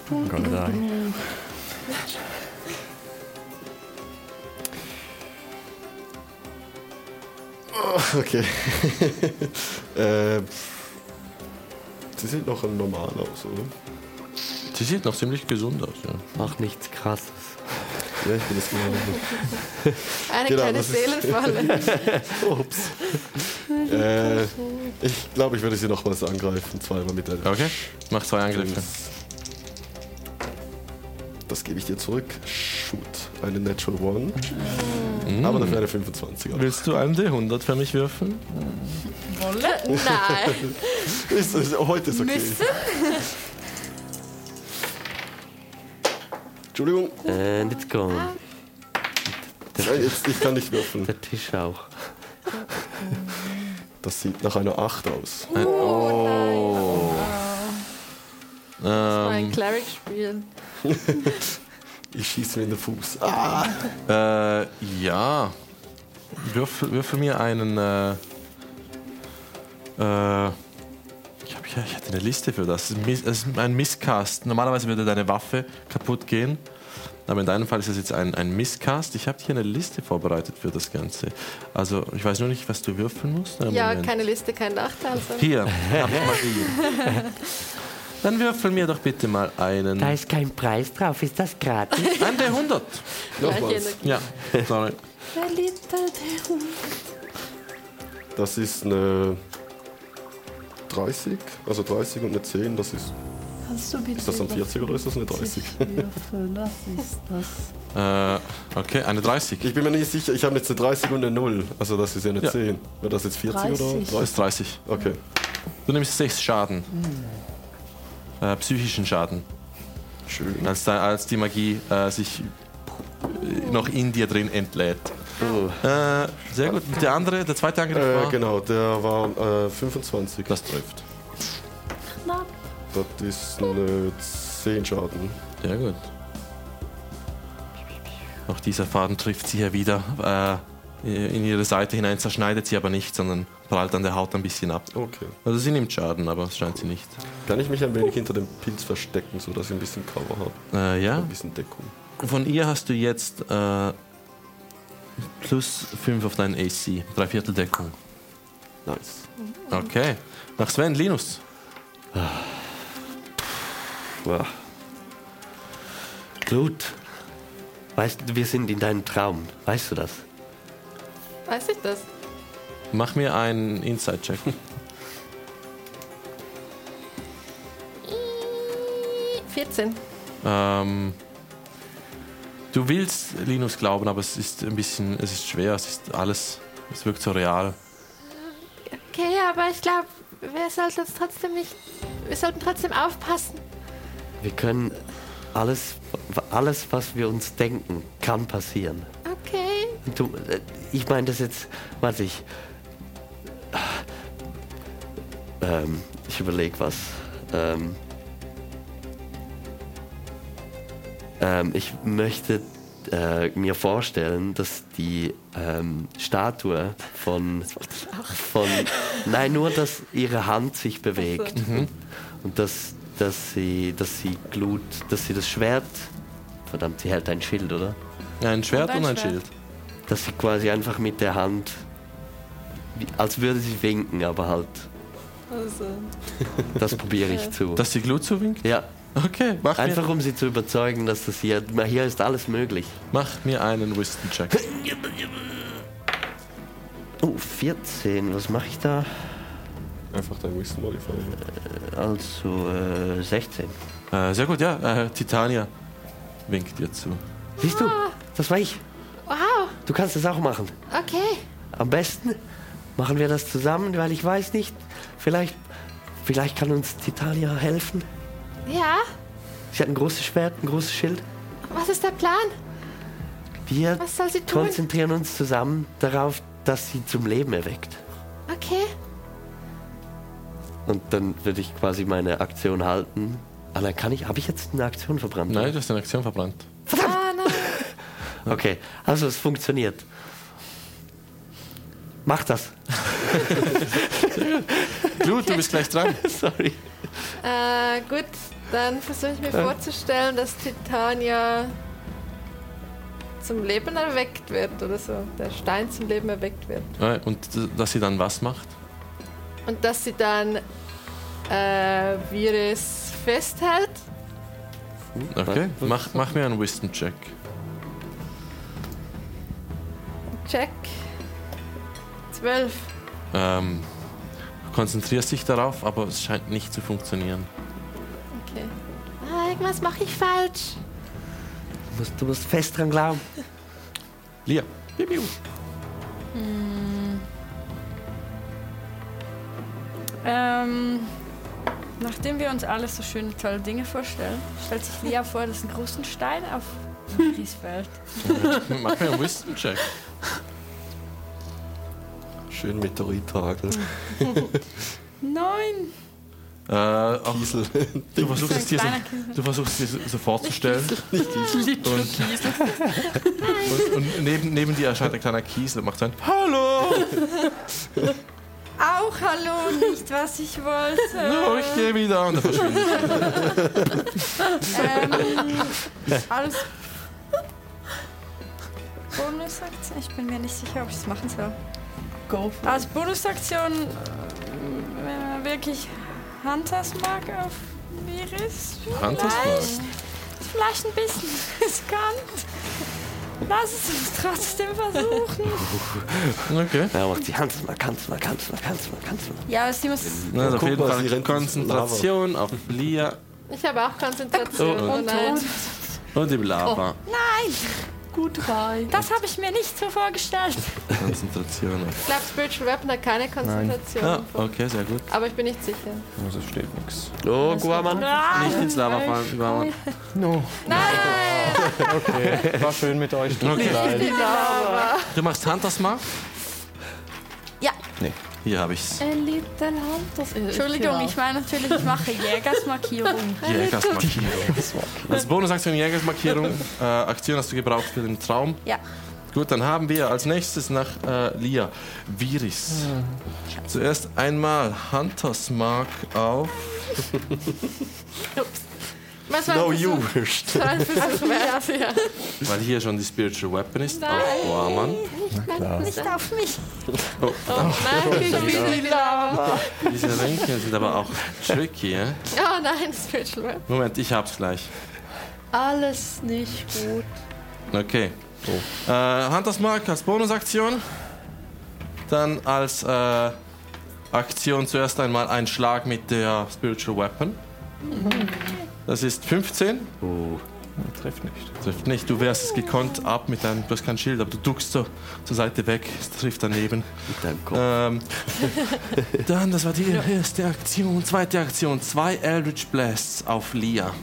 I'm gonna die. Okay. äh, sie sieht noch normal aus, oder? Sie sieht noch ziemlich gesund aus, ja. Mach nichts krasses. Ja, ich bin es genau. Eine Genau, kleine das ist- Seelenfalle. Ups. äh, ich glaube, ich würde sie nochmals angreifen, zweimal mit der. Okay. Mach zwei Angriffe. Das gebe ich dir zurück. Shoot. Eine Natural One. Aber dafür eine 25. Willst du einen D100 für mich würfeln? Nein. Ist, ist, heute ist okay. Müssen? Entschuldigung. And it's gone. Nein, jetzt, ich kann nicht würfeln. Der Tisch auch. Das sieht nach einer 8 aus. Oh, Ähm, Ein Cleric spielen. Ich schieße mir in den Fuß. Ah. Äh, ja. Würfel, würfel mir einen. Äh, äh, ja, ich hatte eine Liste für das. Es ist ein Misscast. Normalerweise würde deine Waffe kaputt gehen. Aber in deinem Fall ist es jetzt ein, ein Misscast. Ich habe hier eine Liste vorbereitet für das Ganze. Also, ich weiß nur nicht, was du würfeln musst. Ja, Moment. keine Liste, kein Nachteil. Hier, hier. Dann würfel mir doch bitte mal einen. Da ist kein Preis drauf, ist das gratis? Ein D100. Nochmals. Ja, sorry. Der Little Hund. Das ist eine 30. Also 30 und eine 10. Das ist. Kannst du bitte Ist das ein 40 oder ist das eine 30? würfeln? Was ist das? Äh, okay, eine 30. Ich bin mir nicht sicher. Ich habe jetzt eine 30 und eine 0. Also das ist ja eine Ja. 10. Wäre das jetzt 40 oder 30. Das ist 30. Okay. Du nimmst 6 Schaden. Äh, psychischen Schaden. Schön. Als, da, als die Magie äh, sich noch in dir drin entlädt. Äh, sehr gut. Der andere, der zweite Angriff Äh, war. genau, der war äh, 25. Das trifft. Das ist eine 10 Schaden. Sehr gut. Auch dieser Faden trifft sie ja wieder äh, in ihre Seite hinein, zerschneidet sie aber nicht, sondern prallt an der Haut ein bisschen ab. Okay. Also sie nimmt Schaden, aber das scheint sie nicht. Kann ich mich ein wenig hinter dem Pilz verstecken, sodass ich ein bisschen Cover habe? Äh, ja. Ein bisschen Deckung. Von ihr hast du jetzt äh, plus 5 auf deinen AC. Dreiviertel Deckung. Nice. Okay. Nach Sven, Linus. Wow. Glut, weißt du, wir sind in deinem Traum. Weißt du das? Weiß ich das? Mach mir einen Inside-Check. 14. ähm, du willst Linus glauben, aber es ist ein bisschen, es ist schwer, es ist alles, es wirkt so real. Okay, aber ich glaube, wir sollten uns trotzdem nicht. Wir sollten trotzdem aufpassen. Wir können alles, alles, was wir uns denken, kann passieren. Okay. Du, äh, ich meine das jetzt, warte ich. Ähm, ich überlege was. Ähm, ähm, ich möchte äh, mir vorstellen, dass die ähm, Statue von, von. Nein, nur, dass ihre Hand sich bewegt. Und dass, dass, sie, dass sie Glut, dass sie das Schwert. Verdammt, sie hält ein Schild, oder? Ein Schwert Und und ein ein Schwert. Schild. dass sie quasi einfach mit der Hand, als würde sie winken, aber halt, Also. das probiere ich zu. Dass die Glut zuwinkt? Ja, Okay, mach einfach mir, um sie zu überzeugen, dass das hier, hier ist alles möglich. mach mir einen Wisdom-Check. Oh, 14, was mache ich da? Einfach dein Wisdom Modifier. Also, äh, 16. Äh, sehr gut, ja. Äh, Titania winkt dir zu. Siehst du, das war ich. Wow, Du kannst das auch machen. okay. Am besten machen wir das zusammen, weil ich weiß nicht, vielleicht, vielleicht kann uns Titania helfen. Ja, Sie hat ein großes Schwert, ein großes Schild. was ist der Plan? Wir Was soll sie tun? konzentrieren uns zusammen darauf, dass sie zum Leben erweckt. Okay. Und dann würde ich quasi meine Aktion halten. Ah, dann kann ich. Habe ich jetzt eine Aktion verbrannt? Nein, du hast eine Aktion verbrannt. Ah, nein. Okay, also es funktioniert. Mach das. Glut, du bist gleich dran. Sorry. Äh, gut, dann versuche ich mir vorzustellen, dass Titania zum Leben erweckt wird oder so. Der Stein zum Leben erweckt wird. Und dass sie dann was macht? Und dass sie dann äh, Virus festhält. Okay, mach, mach mir einen Wisdom-Check. Check. Zwölf. Ähm, konzentrierst dich darauf, aber es scheint nicht zu funktionieren. Irgendwas mache ich falsch. Du musst, du musst fest dran glauben. Lia. Ähm, nachdem wir uns alles so schöne, tolle Dinge vorstellen, stellt sich Lia vor, dass ein großen Stein auf Maris fällt. Mach mir einen Wisdom-Check. Schön Meteorithagel. Nein! Äh, auch, Diesel. du, versuchst es dir so, Kiesel. du versuchst es dir so vorzustellen. Und, und, und neben, neben dir erscheint ein kleiner Kiesel und macht so ein Hallo! Auch hallo, nicht was ich wollte. No, ich gehe wieder. Und dann verschwindet Ähm, alles. Bonusaktion? Ich bin mir nicht sicher, ob ich es machen soll. Go Als Bonusaktion äh, wirklich Hunters Mark auf Virus. Hunters Mark? Vielleicht. Ist vielleicht ein bisschen riskant. Lass es uns trotzdem versuchen. Okay. Ja, macht sie. Kannst mal, kannst mal, kannst mal, kannst mal, kannst mal. Ja, sie muss. Na, also auf jeden Fall ins Konzentration auf Lia Ich habe auch Konzentration. Oh, Oh, nein. und die Lava. Nein, Gut rein. das habe ich mir nicht so vorgestellt. Konzentration auf. Ich glaube, Spiritual Weapon hat keine Konzentration. Ja, okay, sehr gut. Aber ich bin nicht sicher. Also es steht nichts. Oh, Guaman. Nicht ins Lava fallen, Übermann. No. Nein! Okay, war schön mit euch. Tut mir Okay. leid. Du machst Hunters Mark? Ja. Nee. Hier habe ich's. A little hunters. Entschuldigung, ich meine natürlich, ich mache Jägersmarkierung. Jägersmarkierung. Als Bonusaktion Jägersmarkierung. Äh, Aktion hast du gebraucht für den Traum. Ja. Gut, dann haben wir als nächstes nach äh, Lia Viris. Zuerst einmal Hunters Mark auf. War No, you ja. Weil hier schon die Spiritual Weapon ist. Nein. Auf Guaman. Nicht auf mich. Oh, Nein, schon wieder Lila. diese Ringe sind aber auch tricky, ja? Oh nein, Spiritual Weapon. Moment, ich hab's gleich. Alles nicht gut. Okay. Äh, Huntersmark als Bonusaktion. Dann als äh, Aktion zuerst einmal ein Schlag mit der Spiritual Weapon. Das ist 15. Oh, Trifft nicht. Trifft nicht. Du wehrst es gekonnt ab mit deinem. Du hast kein Schild, aber du duckst so zur Seite weg. Es trifft daneben. mit deinem Kopf. Ähm, dann, das war die erste Aktion. Zweite Aktion. Zwei Eldritch Blasts auf Lia.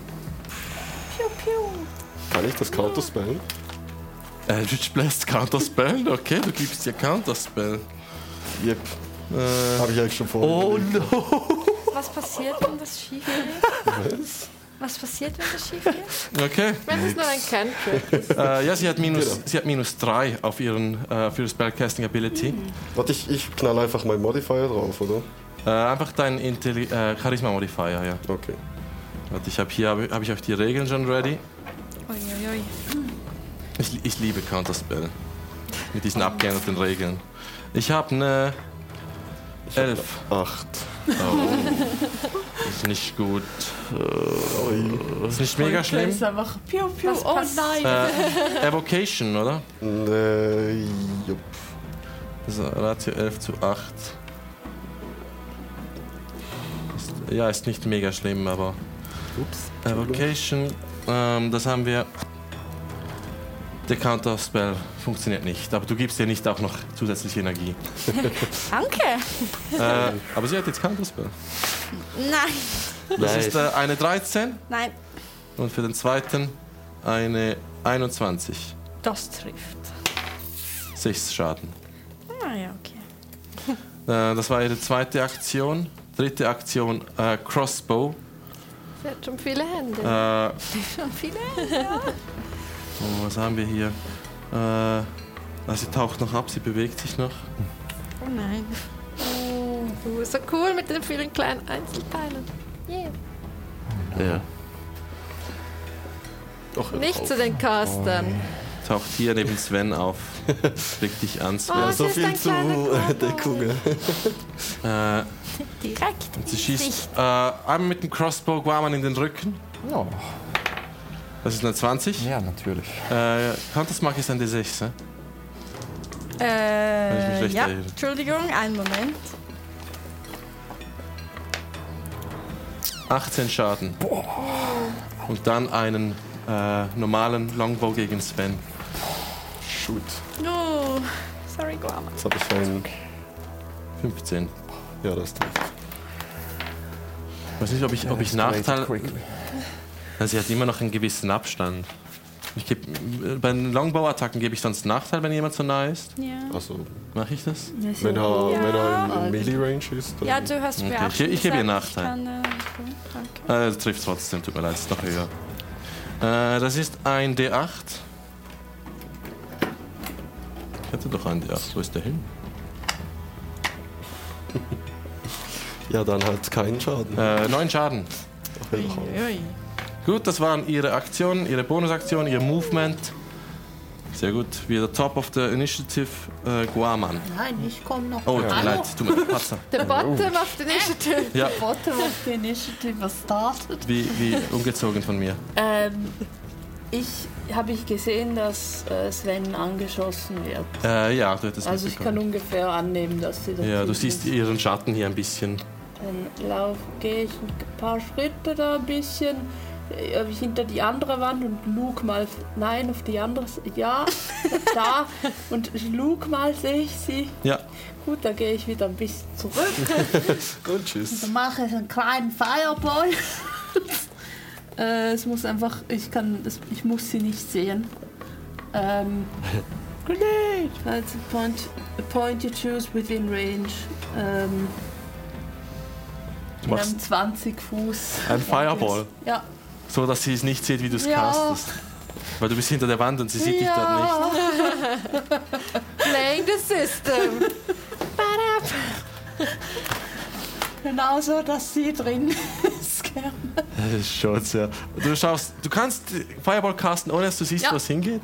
Kann ich das Counterspellen? Eldritch Blast Counterspell. Okay, du gibst dir Counterspell. Yep. Äh, Habe ich eigentlich schon vor. oh no. Was passiert, wenn das schief geht? Was passiert, wenn das schief geht? Okay. Wenn es nur ein Cantrip ist. Äh, ja, sie hat minus, Genau. sie hat minus 3 auf ihren äh, für Spellcasting Ability. Warte, ich, ich knall einfach meinen Modifier drauf, oder? Äh, einfach dein Intelli äh, Charisma Modifier, ja. Okay. Warte, ich habe hier habe hab ich auch die Regeln schon ready. Uiuiui. Ich, ich liebe Counterspell. Mit diesen abgeänderten Regeln. Ich habe eine 11. Acht. Das ist nicht gut. Das ist nicht mega Das schlimm. ist einfach piu, piu. Was Oh nein. Äh, Evocation, oder? Äh, jupp. Also Ratio 11 zu 8. Ist, ja, ist nicht mega schlimm, aber. Ups. Evocation, ähm, das haben wir. Der Counter-Spell funktioniert nicht, aber du gibst dir nicht auch noch zusätzliche Energie. Danke. äh, aber sie hat jetzt Counter-Spell. Nein. Das Nice. ist äh, eine 13 Nein, und für den zweiten eine 21. das trifft. 6 Schaden. Ah ja, okay. Äh, das war ihre zweite Aktion. Dritte Aktion, äh, Crossbow. Sie hat schon viele Hände. Äh, Schon viele? Oh, was haben wir hier? Äh, sie taucht noch ab, sie bewegt sich noch. Oh nein. Oh, du bist so cool mit den vielen kleinen Einzelteilen. Yeah. Ja. Doch, Nicht zu den Castern. Taucht hier neben Sven auf. Blickt dich an, Sven. Oh, so sie ist viel ein zu Cowboy. Deckung. Äh, Direkt. sie ins schießt äh, einmal mit dem Crossbow Guaman in den Rücken. Oh, Das ist eine 20. ja, natürlich. Äh, Countersmark ist ein D6, ne? ich mich Äh, ja, erinnere. Entschuldigung, einen Moment. 18 Schaden. Und dann einen äh, normalen Longbow gegen Sven. Shoot. Oh, sorry, Guama. Jetzt habe ich einen. 15. Ja, das trifft. Ich weiß nicht, ob ich, ob ich Nachteil. Sie hat immer noch einen gewissen Abstand. Ich geb, bei den Longbow-Attacken gebe ich sonst Nachteil, wenn jemand so nah ist. Ja. Also, Mache ich das? wenn er, Ja. wenn er in Melee-Range ist, dann. ja, du hast Okay, mir auch ich- gebe ihr Nachteil. Ich kann, äh. Danke. Äh, das trifft trotzdem, tut mir leid, ist noch höher. Äh, das ist ein D8. Ich hatte doch einen D8, wo ist der hin? Ja, dann halt keinen Schaden. Äh, neun Schaden. Uiuiui. Gut, das waren ihre Aktionen, ihre Bonusaktion, ihr Movement. Sehr gut. Wieder top of the initiative, äh, Guaman. Nein, ich komme noch. Oh, tut mir leid, tut mir leid. Patzer. The bottom of the initiative. Ja, Bottom of the Initiative was startet. wie, wie ungezogen von mir. Ähm, ich habe ich gesehen, dass äh, Sven angeschossen wird. Äh, ja, du hättest Also ich kann ungefähr annehmen, dass sie das Ja, du ist. siehst ihren Schatten hier ein bisschen. Dann lauf, gehe ich ein paar Schritte da ein bisschen hinter die andere Wand und lug mal, nein, auf die andere, ja, da und lug mal sehe ich sie. Ja, Gut, dann gehe ich wieder ein bisschen zurück. Und tschüss. Dann mache ich einen kleinen Fireball. äh, es muss einfach, ich kann, es, ich muss sie nicht sehen. Ähm, Grenade! Also point, a point you choose within range. Ähm, du wir machst haben 20 Fuß. ein Fireball, Ja. So dass sie es nicht sieht, wie du es Ja. castest. Weil du bist hinter der Wand und sie sieht dich dort nicht. Playing the system. Genauso, dass sie drin ist. Das ist schon sehr. Du schaust, du kannst Fireball casten, ohne dass du siehst, Ja. wo es hingeht.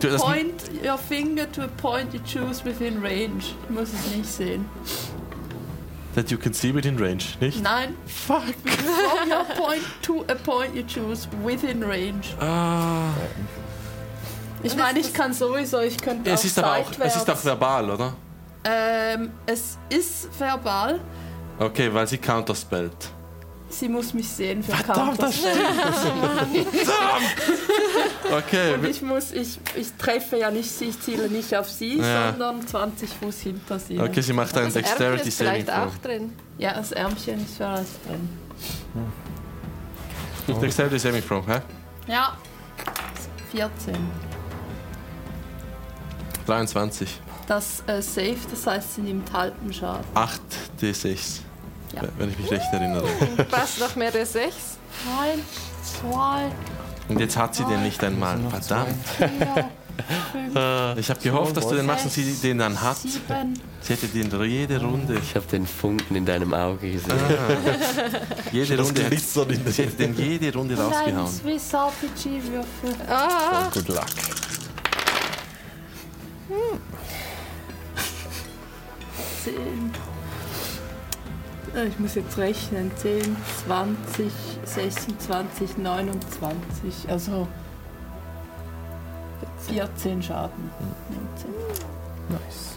Du, Point your finger to a point you choose within range. Ich muss es nicht sehen. That you can see within range, nicht? Nein, Fuck. from your point to a point you choose within range. Ah. Ich meine, ich kann sowieso, ich könnte Es auch ist aber auch, es ist auch verbal, oder? ähm, es ist verbal. Okay, weil sie counterspellt. Sie muss mich sehen für Verdammt, das Counter. Okay, Und ich muss, ich, ich treffe ja nicht sie, ich ziele nicht auf sie, Ja. sondern 20 Fuß hinter sie. okay, sie macht einen Das Ärmchen Dexterity ist Saving vielleicht auch drin. Ja, das Ärmchen ist vielleicht drin. Dexterity Saving Throw, hä? Ja. 14. 23. Das äh, Safe, das heißt, sie nimmt halben Schaden. 8 D6. Ja. Wenn ich mich recht erinnere. Passt noch mehr der 6. Eins, zwei, Und jetzt hat sie den nicht einmal. Verdammt. vier, Ich habe gehofft, dass du den machst und sie den dann hat. Sie hätte den jede Runde. Ich habe den Funken in deinem Auge gesehen. Jede Das Runde. glitzert in Sie hätte den jede Runde rausgehauen. Swiss RPG-Würfel. Ah, Good luck. Zehn. Äh, Ich muss jetzt rechnen. 10, 20, 26, 29. Also 14 Schaden. nimmt sie. Nice.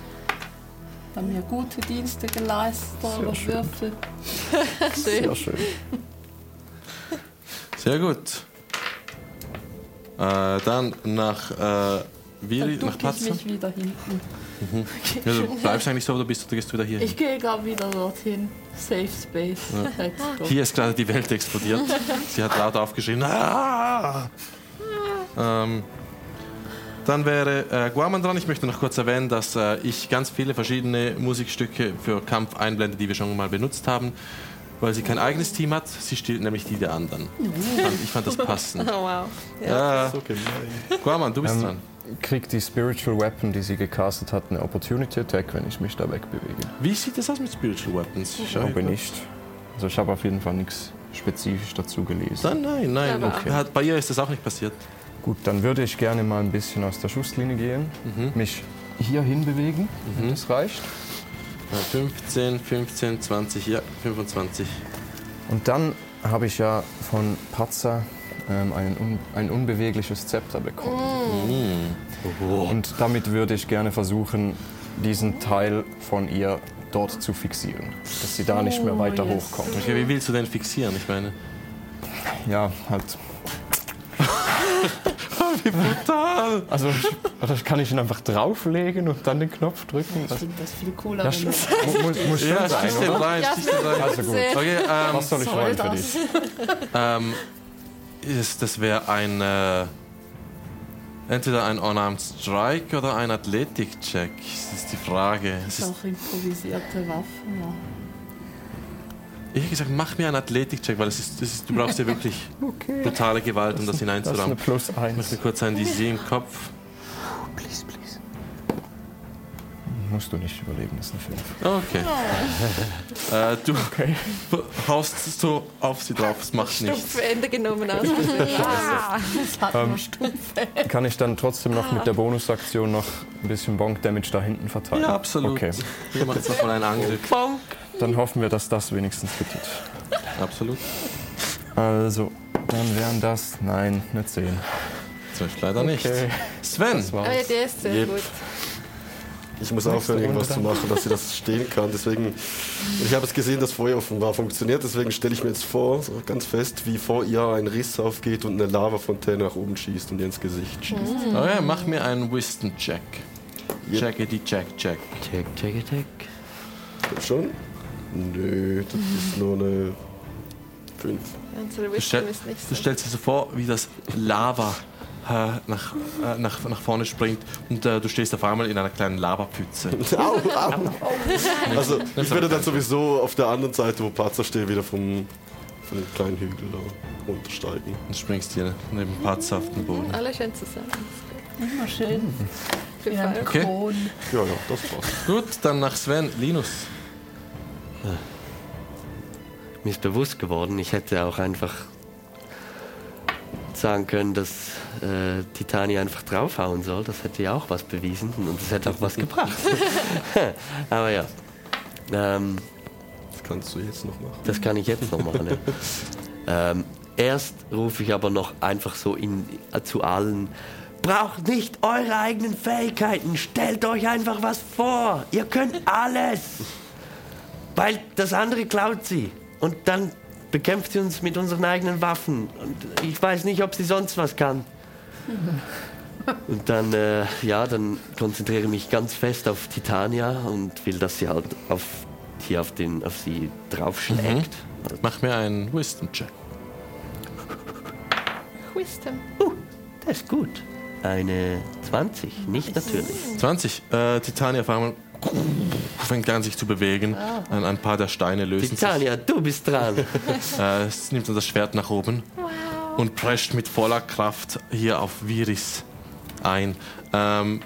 Haben mir gute Dienste geleistet, eure schön. Würfel. Sehr schön. Sehr gut. Äh, dann nach äh, Viri, Dann nach ducke ich mich wieder hinten. Ja, du bleibst eigentlich so oder bist du, gehst du wieder hier hin? Ich gehe gerade wieder dorthin. Safe Space. Go. Hier ist gerade die Welt explodiert. Sie hat laut aufgeschrien. Ah! Ähm, dann wäre äh, Guaman dran. Ich möchte noch kurz erwähnen, dass äh, ich ganz viele verschiedene Musikstücke für Kampf einblende, die wir schon mal benutzt haben, weil sie kein eigenes Team hat. Sie stiehlt nämlich die der anderen. Ich fand, ich fand das passend. oh wow. Ja. So gemein. Guaman, du bist Ähm, dran. Kriegt die Spiritual Weapon, die sie gecastet hat, eine Opportunity Attack, wenn ich mich da wegbewege? Wie sieht es aus mit Spiritual Weapons? Ich Schau glaube ich nicht. Also ich habe auf jeden Fall nichts spezifisch dazu gelesen. Nein, nein, nein. Aber- Okay. Bei ihr ist das auch nicht passiert. Gut, dann würde ich gerne mal ein bisschen aus der Schusslinie gehen, Mhm. mich hier hinbewegen, wenn das reicht. Ja, 15, 15, 20, ja, 25. Und dann habe ich ja von Patzer ähm, ein, un ein unbewegliches Zepter bekommen. Und damit würde ich gerne versuchen, diesen Teil von ihr dort zu fixieren, dass sie da nicht mehr Oh, weiter yes. hochkommt. Okay, wie willst du denn fixieren? Ich meine. Ja, halt. Wie brutal! Also oder kann ich ihn einfach drauflegen und dann den Knopf drücken? Ich Das finde das viel cooler, ja, wenn das mu- muss, muss schon Ja, sein, oder? rein, Ja, rein. Also gut. Okay, ähm, Was soll ich wollen für das? dich? ähm, ist, das wäre ein. Äh, entweder ein Unarmed Strike oder ein Athletik-Check. Das ist die Frage. Es ist, auch improvisierte Waffen. Ja. ich hätte gesagt, mach mir einen Athletik-Check, weil es ist, das ist, du brauchst ja wirklich Okay. brutale Gewalt, um das Das ist eine hineinzurammen. Plus Ich 1. möchte kurz ein DC im Kopf. Please, please. Musst du nicht überleben, das ist eine 5. Okay. Äh, du Okay. haust so auf sie drauf, es macht nichts. Stumpfe Ende genommen aus. Das hat Ähm, Stumpfe. Kann ich dann trotzdem noch mit der Bonusaktion noch ein bisschen Bonk-Damage da hinten verteilen? Ja, absolut. Okay, Hier macht es nochmal einen Angriff. Bonk. dann hoffen wir, dass das wenigstens geschieht. Absolut. Also, dann wären das, nein, eine 10. Trifft leider nicht. Okay. Sven, Das war's. Aber der ist sehr Yep. gut. Ich muss aufhören, irgendwas zu machen, dass sie das stehen kann. Deswegen, ich habe es gesehen, dass Feuer offenbar funktioniert. Deswegen stelle ich mir jetzt vor, so ganz fest, wie vor ihr ein Riss aufgeht und eine Lavafontäne nach oben schießt und ihr ins Gesicht schießt. okay, mach mir einen Wisdom-Check. Yep. Checkity, check, check. Check, check, check. Schon? Nö, das ist nur eine 5. Unsere Du, stell, du stellst dir so vor, wie das Lava nach, äh, nach, nach vorne springt und äh, du stehst auf einmal in einer kleinen Lavapfütze. Au, au. Also, ich würde dann sowieso auf der anderen Seite, wo Patzer steht, wieder vom, von dem kleinen Hügel da runtersteigen. Und springst hier neben Patz auf den Boden. Alle schön zusammen. Immer schön. Fire. Okay. Ja, ja, das passt. Gut, dann nach Sven. Linus. mir ist bewusst geworden, ich hätte auch einfach sagen können, dass äh, Titania einfach draufhauen soll. Das hätte ja auch was bewiesen und das hätte auch was gebracht. Aber ja, ähm, Das kannst du jetzt noch machen. das kann ich jetzt noch machen. Ja. Ähm, erst rufe ich aber noch einfach so in, zu allen. Braucht nicht eure eigenen Fähigkeiten. Stellt euch einfach was vor. Ihr könnt alles. Weil das andere klaut sie. Und dann bekämpft sie uns mit unseren eigenen Waffen. Und ich weiß nicht, ob sie sonst was kann. Und dann, äh, ja, dann konzentriere ich mich ganz fest auf Titania und will, dass sie halt auf, hier auf, den, auf sie draufschlägt. Mach mir einen Wisdom-Check. Wisdom. Uh, das ist gut. Eine 20, nicht natürlich. 20. Äh, Titania auf einmal fängt an sich zu bewegen. Ein, ein paar der Steine lösen Titania, du bist dran. sich. Äh, es nimmt das Schwert nach oben und prescht mit voller Kraft hier auf Viris ein. Ähm,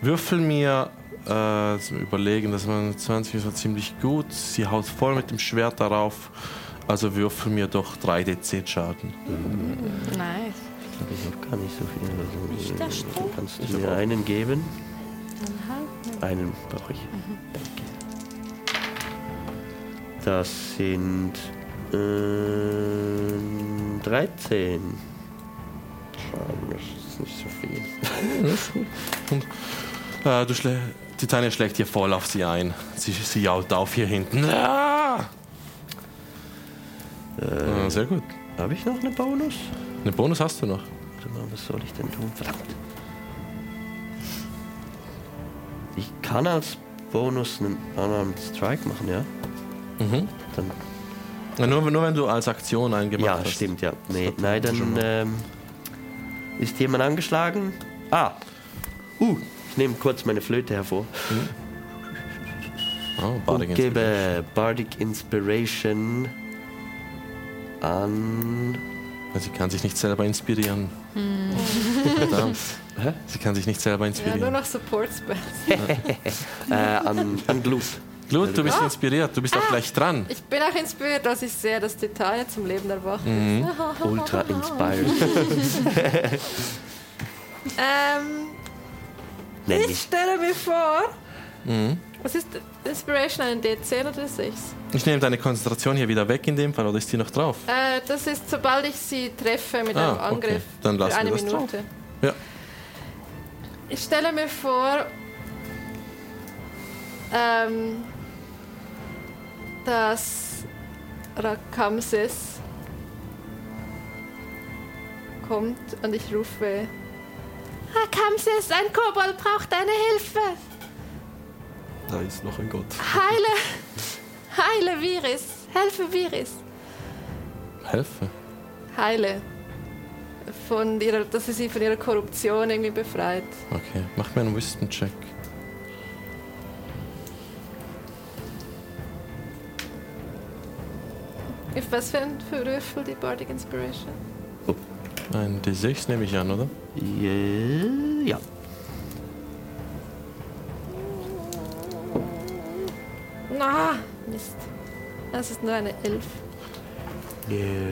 würfel mir äh, zum Überlegen, das waren 20 ist war ziemlich gut. Sie haut voll mit dem Schwert darauf. Also würfel mir doch 3d10 Schaden. Nice. Ich habe gar nicht so viel. Also, Nicht das Strom? kannst du mir einen geben? Einen brauche ich. Danke. Das sind ähm, 13. Schaden, das ist nicht so viel. Äh, du schlä Titania schlägt hier voll auf sie ein. Sie, sie jault auf hier hinten. Ah! Äh, sehr gut. Habe ich noch einen Bonus? Einen Bonus hast du noch. Warte mal, was soll ich denn tun? Verdammt. Ich kann als Bonus einen Unarmed Strike machen, ja? Mhm. Dann Ja, nur, nur wenn du als Aktion einen gemacht ja, hast. stimmt, ja. Nee, nein, dann ähm, ist jemand angeschlagen. Ah, uh, ich nehme kurz meine Flöte hervor Oh, und Bardic Inspiration. gebe Bardic Inspiration an. Sie kann sich nicht selber inspirieren. Verdammt. Hä? Sie kann sich nicht selber Ja, nur inspirieren. noch Support Spells. Äh, an, an Glut. Glut, du bist inspiriert. Du bist auch gleich dran. Ich bin auch inspiriert, als ich sehe, dass Titania zum Leben erwacht ist. Mhm. Ultra inspired. Ähm, Nenn ich stelle mir vor, Mhm. was ist Inspiration, ein D10 oder D6? Ich nehme deine Konzentration hier wieder weg in dem Fall, oder ist die noch drauf? Äh, das ist, sobald ich sie treffe mit Ah, einem okay. Angriff. Dann lassen für eine wir das drauf. Minute. Ja. Ich stelle mir vor, ähm, dass Rakamses kommt und ich rufe: Rakamses, ein Kobold braucht deine Hilfe! Da ist noch ein Gott. Heile! Heile Viris! Helfe Viris! Helfe. Heile! Von ihrer, dass sie sie von ihrer Korruption irgendwie befreit. Okay, mach mir einen Wisdom-Check. Auf was für ein für Würfel die Bardic Inspiration? Ein D6 nehme ich an, oder? Ja. ja. Ah, Mist. Das ist nur eine Elf.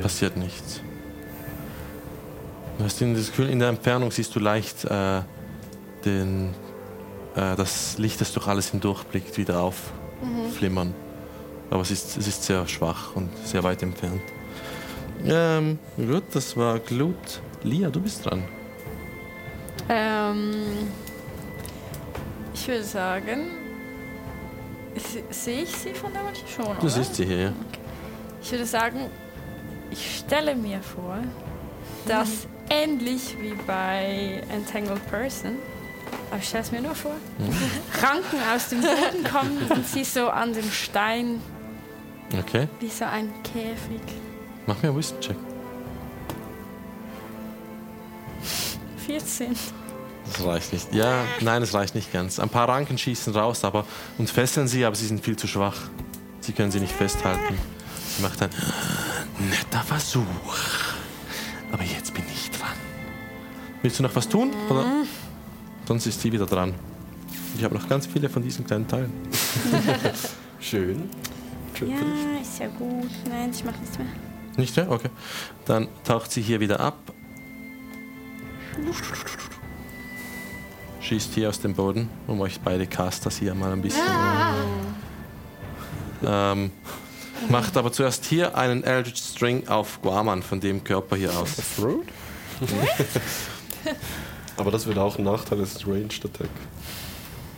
Passiert nichts. Du hast das Gefühl, in der Entfernung siehst du leicht äh, den, äh, das Licht, das durch alles hindurchblickt, wieder aufflimmern. Aber es ist, es ist sehr schwach und sehr weit entfernt. Ähm, gut, das war Glut. Lia, du bist dran. Ähm, ich würde sagen, se- sehe ich sie von der Manche schon, Du siehst sie hier. ja. Ich würde sagen, ich stelle mir vor, dass ähnlich wie bei Entangled Person, aber ich stelle es mir nur vor, Ranken aus dem Boden kommen und sie so an dem Stein Okay, wie so ein Käfig. mach mir einen Wisdom-Check. 14. Das reicht nicht. Ja, nein, es reicht nicht ganz. Ein paar Ranken schießen raus aber, und fesseln sie, aber sie sind viel zu schwach. Sie können sie nicht festhalten. Sie macht ein netter Versuch. Aber jetzt bin ich dran. Willst du noch was tun? Oder? Sonst ist sie wieder dran. Ich habe noch ganz viele von diesen kleinen Teilen. Schön. Ja, ist ja gut. Nein, ich mache nichts mehr. Nicht mehr? Okay. Dann taucht sie hier wieder ab. Schießt hier aus dem Boden, um euch beide Casters hier mal ein bisschen. Ähm, macht aber zuerst hier einen Eldritch String auf Guaman von dem Körper hier aus. Aber das wird auch ein Nachteil, ist Ranged Attack.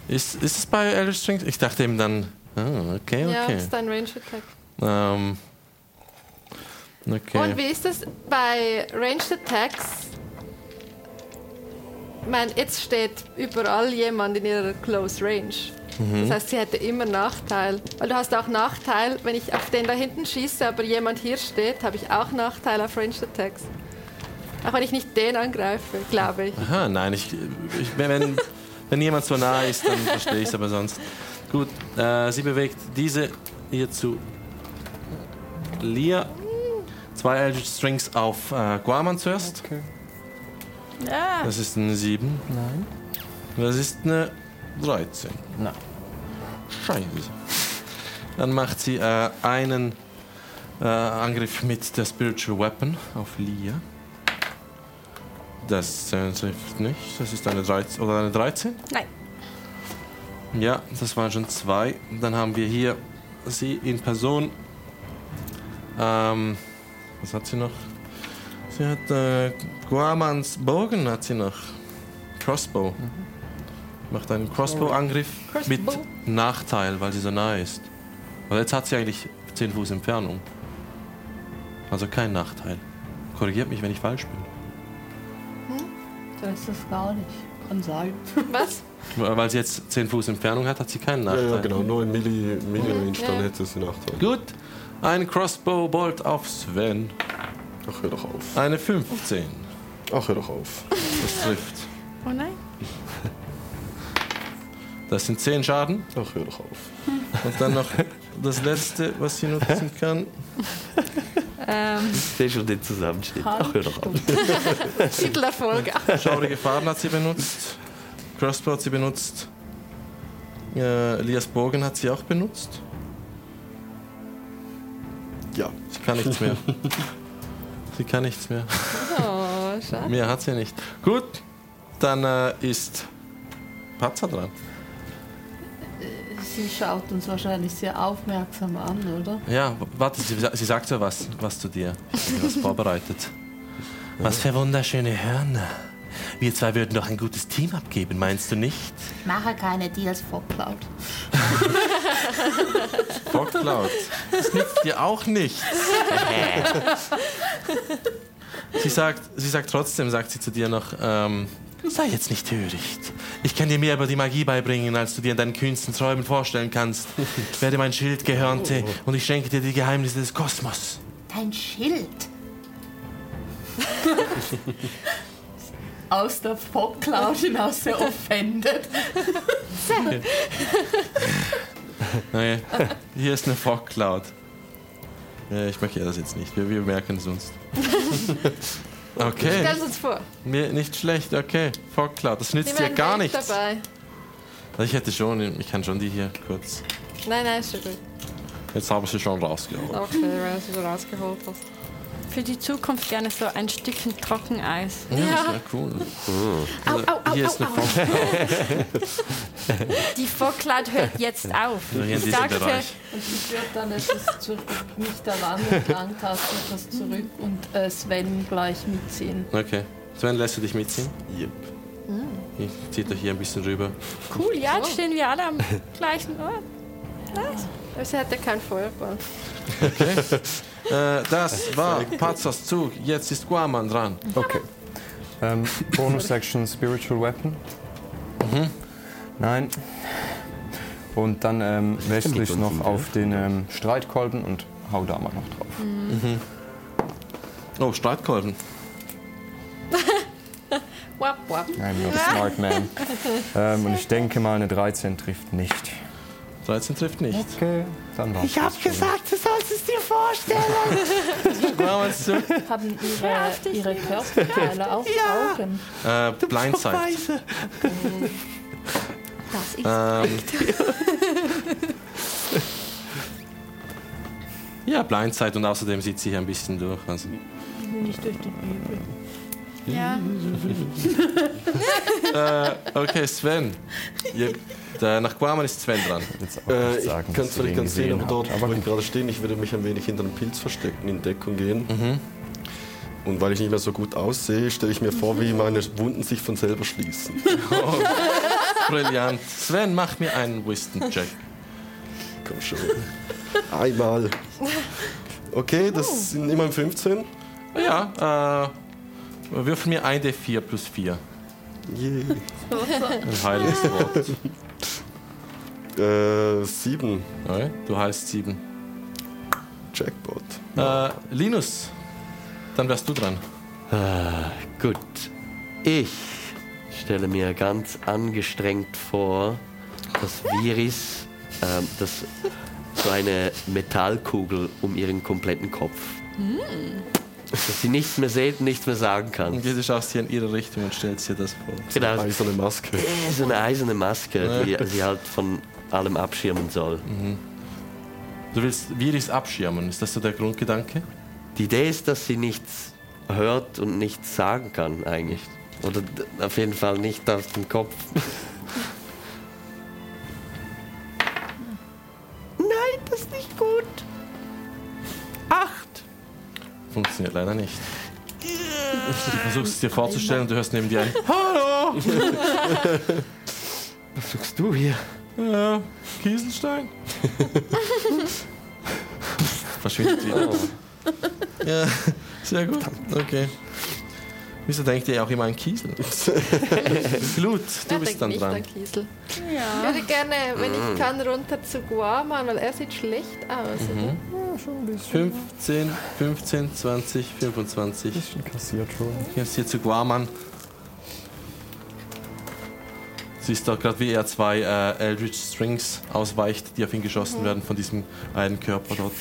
Ist, ist es bei Eldritch String? Ich dachte eben dann. Ah, okay, Ja, okay. ist dein Range Attack. Ähm, okay. Und wie ist es bei Ranged Attacks? Ich meine, jetzt steht überall jemand in ihrer Close Range. Mhm. Das heißt, sie hätte immer Nachteil. Weil du hast auch Nachteil, wenn ich auf den da hinten schieße, aber jemand hier steht, habe ich auch Nachteil auf Ranged Attacks. Auch wenn ich nicht den angreife, glaube ich. Aha, nein, ich, ich, wenn, wenn jemand so nah ist, dann verstehe ich es aber sonst. Gut, äh, sie bewegt diese hier zu Lia. Zwei Eldritch Strings auf äh, Guaman zuerst. Ja. Das ist eine 7. Nein. Das ist eine 13. Nein. Scheiße. Dann macht sie äh, einen äh, Angriff mit der Spiritual Weapon auf Lia. Das äh, trifft nicht. Das ist eine 13. Oder eine 13? Nein. Ja, das waren schon zwei. Dann haben wir hier sie in Person. Ähm, was hat sie noch? Sie hat äh, Guamans Bogen, hat sie noch. Crossbow. Macht einen Crossbow-Angriff mit Crossbow. Nachteil, weil sie so nah ist. Weil jetzt hat sie eigentlich 10 Fuß Entfernung. Also kein Nachteil. Korrigiert mich, wenn ich falsch bin. Da ist das gar nicht. Kann sein. Was? Weil sie jetzt 10 Fuß Entfernung hat, hat sie keinen Ja, Nachteil. ja, genau, nur in Milli, Milli Range, Ja. dann hätte einen Nachteil. Gut. Ein Crossbow-Bolt auf Sven. Ach, hör doch auf. Eine 15. Ach, hör doch auf. Das trifft. Oh nein. Das sind 10 Schaden. Ach, hör doch auf. Und dann noch das letzte, was sie nutzen kann. Ähm, Ich sehe schon den Zusammenschnitt. Ach, hör doch auf. Titelerfolg. Schaurige Farben hat sie benutzt. Crossbow hat sie benutzt. Äh, Elias Bogen hat sie auch benutzt. Ja. Sie kann nichts mehr. Sie kann nichts mehr. Oh, schade. Mehr hat sie nicht. Gut, dann äh, ist Patzer dran. Sie schaut uns wahrscheinlich sehr aufmerksam an, oder? Ja, warte, sie, sie sagt ja was, was zu dir. Sie hat was vorbereitet. Was für wunderschöne Hörner. Wir zwei würden doch ein gutes Team abgeben, meinst du nicht? Ich mache keine Deals vor Cloud. Fogcloud. Das nützt dir auch nichts. sie, sagt, sie sagt trotzdem, sagt sie zu dir noch, ähm, sei jetzt nicht töricht. Ich kann dir mehr über die Magie beibringen, als du dir in deinen kühnsten Träumen vorstellen kannst. Werde mein Schildgehörnte und ich schenke dir die Geheimnisse des Kosmos. Dein Schild. Aus der Fogcloud hinaus sehr offended. Okay. Hier ist eine Fogcloud. Ja, ich markiere das jetzt nicht. Wir, wir merken es uns. Okay. Stell es uns vor. Mir nicht schlecht, okay. Fogcloud. Das nützt dir einen gar nichts. Dabei. Ich hätte schon, ich kann schon die hier kurz. Nein, nein, ist schon gut. Jetzt habe ich sie schon rausgeholt. Okay, wenn du sie so rausgeholt hast. Für die Zukunft gerne so ein Stückchen Trockeneis. Ja, das wäre cool. Au, au, au, Hier ist au, eine au. Die Fogcloud hört jetzt auf. Ich sagte, Bereich. Und ich würde dann etwas zurück, mich der Wand entlang etwas zurück und äh, Sven gleich mitziehen. Okay. Sven, lässt du dich mitziehen? Yep. Ich ziehe euch hier ein bisschen rüber. cool, ja, jetzt stehen wir alle am gleichen Ort. Sie hatte keinen Feuerball. Äh, das war Pazas Zug. Jetzt ist Guaman dran. Okay. Ähm, Bonus Action Spiritual Weapon. Nein. Und dann ähm, wechsle ich noch auf den ähm, Streitkolben und hau da mal noch drauf. Oh, Streitkolben. Wap, wap. I'm not a smart man. ähm, und ich denke mal, eine 13 trifft nicht. 13 trifft nicht. Okay, dann war's. Ich hab gesagt, du sollst es dir vorstellen. Haben ihre, ihre Körperteile auch Augen? Äh, Blindside. Das ist Ähm, Ja, Blindzeit und außerdem sieht sie hier ein bisschen durch. Also. Nicht durch die Bibel. Ja. Äh, okay, Sven. Ihr, der, nach Guaman ist Sven dran. Äh, nicht ich sagen, kann vielleicht den ganz sehen, aber dort, habt. wo Aber ich gerade stehe, ich würde mich ein wenig hinter einem Pilz verstecken, in Deckung gehen. Mhm. Und weil ich nicht mehr so gut aussehe, stelle ich mir vor, wie meine Wunden sich von selber schließen. Brillant. Sven, mach mir einen Wisdom-Check. Komm schon. Einmal. Okay, das sind immerhin 15. Ja, äh, würfel mir ein D4 plus 4. Yeah. Ein Heilungswort. Äh, 7. Okay, du heißt 7. Jackpot. Äh, Linus, dann wärst du dran. Ah, gut. Ich stelle mir ganz angestrengt vor, dass Viris ähm, das so eine Metallkugel um ihren kompletten Kopf. Dass sie nichts mehr sieht, nichts mehr sagen kann. Und du schaust hier in ihre Richtung und stellst dir das vor. Genau, Eiserne Maske. äh, so eine eiserne Maske, die sie halt von allem abschirmen soll. Du willst Viris abschirmen, ist das so der Grundgedanke? Die Idee ist, dass sie nichts hört und nichts sagen kann eigentlich. Oder auf jeden Fall nicht aus dem Kopf. Nein, das ist nicht gut. Acht. Funktioniert leider nicht. Du versuchst es dir vorzustellen und du hörst neben dir ein Hallo! Was suchst du hier? Ja, Kieselstein. Verschwindet wieder. Ja, sehr gut. Okay. Wieso denkt ihr auch immer an Kiesel? Glut, du Er bist denkt dann nicht dran. an Kiesel. Ich Ja. würde gerne, wenn ich kann, runter zu Guaman, weil er sieht schlecht aus. oder? 15, 15, 20, 25. bisschen kassiert schon. Jetzt hier zu Guaman. Siehst du gerade, wie er zwei äh, Eldritch Strings ausweicht, die auf ihn geschossen werden von diesem einen Körper dort.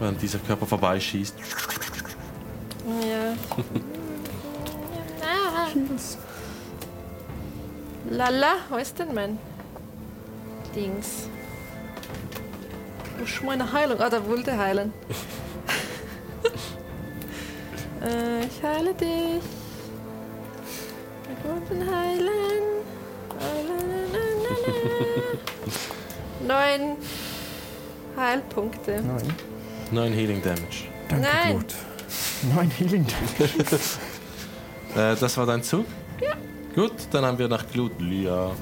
Während dieser Körper vorbeischießt. Ja. Lala, wo ist denn mein Dings? Wo ist meine Heilung? Ah, da wollte heilen. äh, ich heile dich. Wir wollen heilen. Neun Heilpunkte. Nein. 9 Healing Damage. Danke, Nein. Glut. Nein, Healing Damage. Äh, das war dein Zug? Ja. Gut, dann haben wir nach Glut Lia.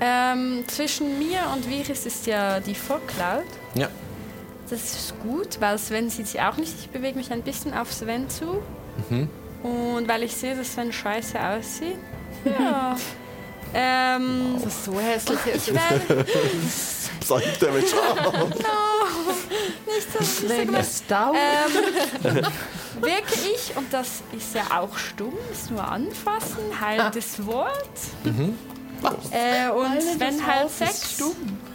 Ähm, zwischen mir und Viris ist ja die Fog Cloud. Ja. Das ist gut, weil Sven sieht sie auch nicht. Ich bewege mich ein bisschen auf Sven zu. Und weil ich sehe, dass Sven scheiße aussieht. Ja. ähm, Das ist so hässlich. ich werde Psych Damage. Ah, nicht so, nicht so. Ähm, wirke ich, und das ist ja auch stumm, ist nur anfassen, heilendes Wort. Äh, und Sven heilt sechs Punkte. nee,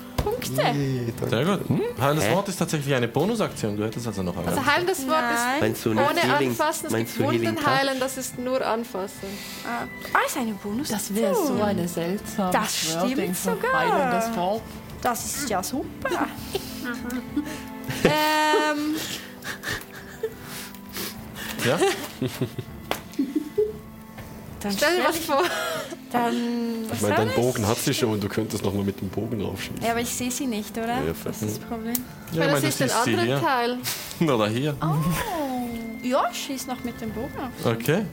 danke. Sehr gut. Heiles Hä? Wort ist tatsächlich eine Bonusaktion. Du hättest also noch eine. Also heilendes Wort Nein. Ist ohne Healing, Anfassen. Es gibt Wunden heilen, das ist nur Anfassen. Ah, ist eine Bonus. Das wäre so eine seltsame Das stimmt sogar. heilendes Wort. Das ist ja super. ähm, Ja? dann Stell dir was vor. Dann, Ich was meine, soll dein ich? Bogen hat sie schon und du könntest noch mal mit dem Bogen draufschießen. Ja, aber ich sehe sie nicht, oder? Ja, das ist das Problem. Ich meine, ich das meine, ist du den anderen hier. Teil. Oder hier. Oh. Ja, schieß noch mit dem Bogen auf. Okay.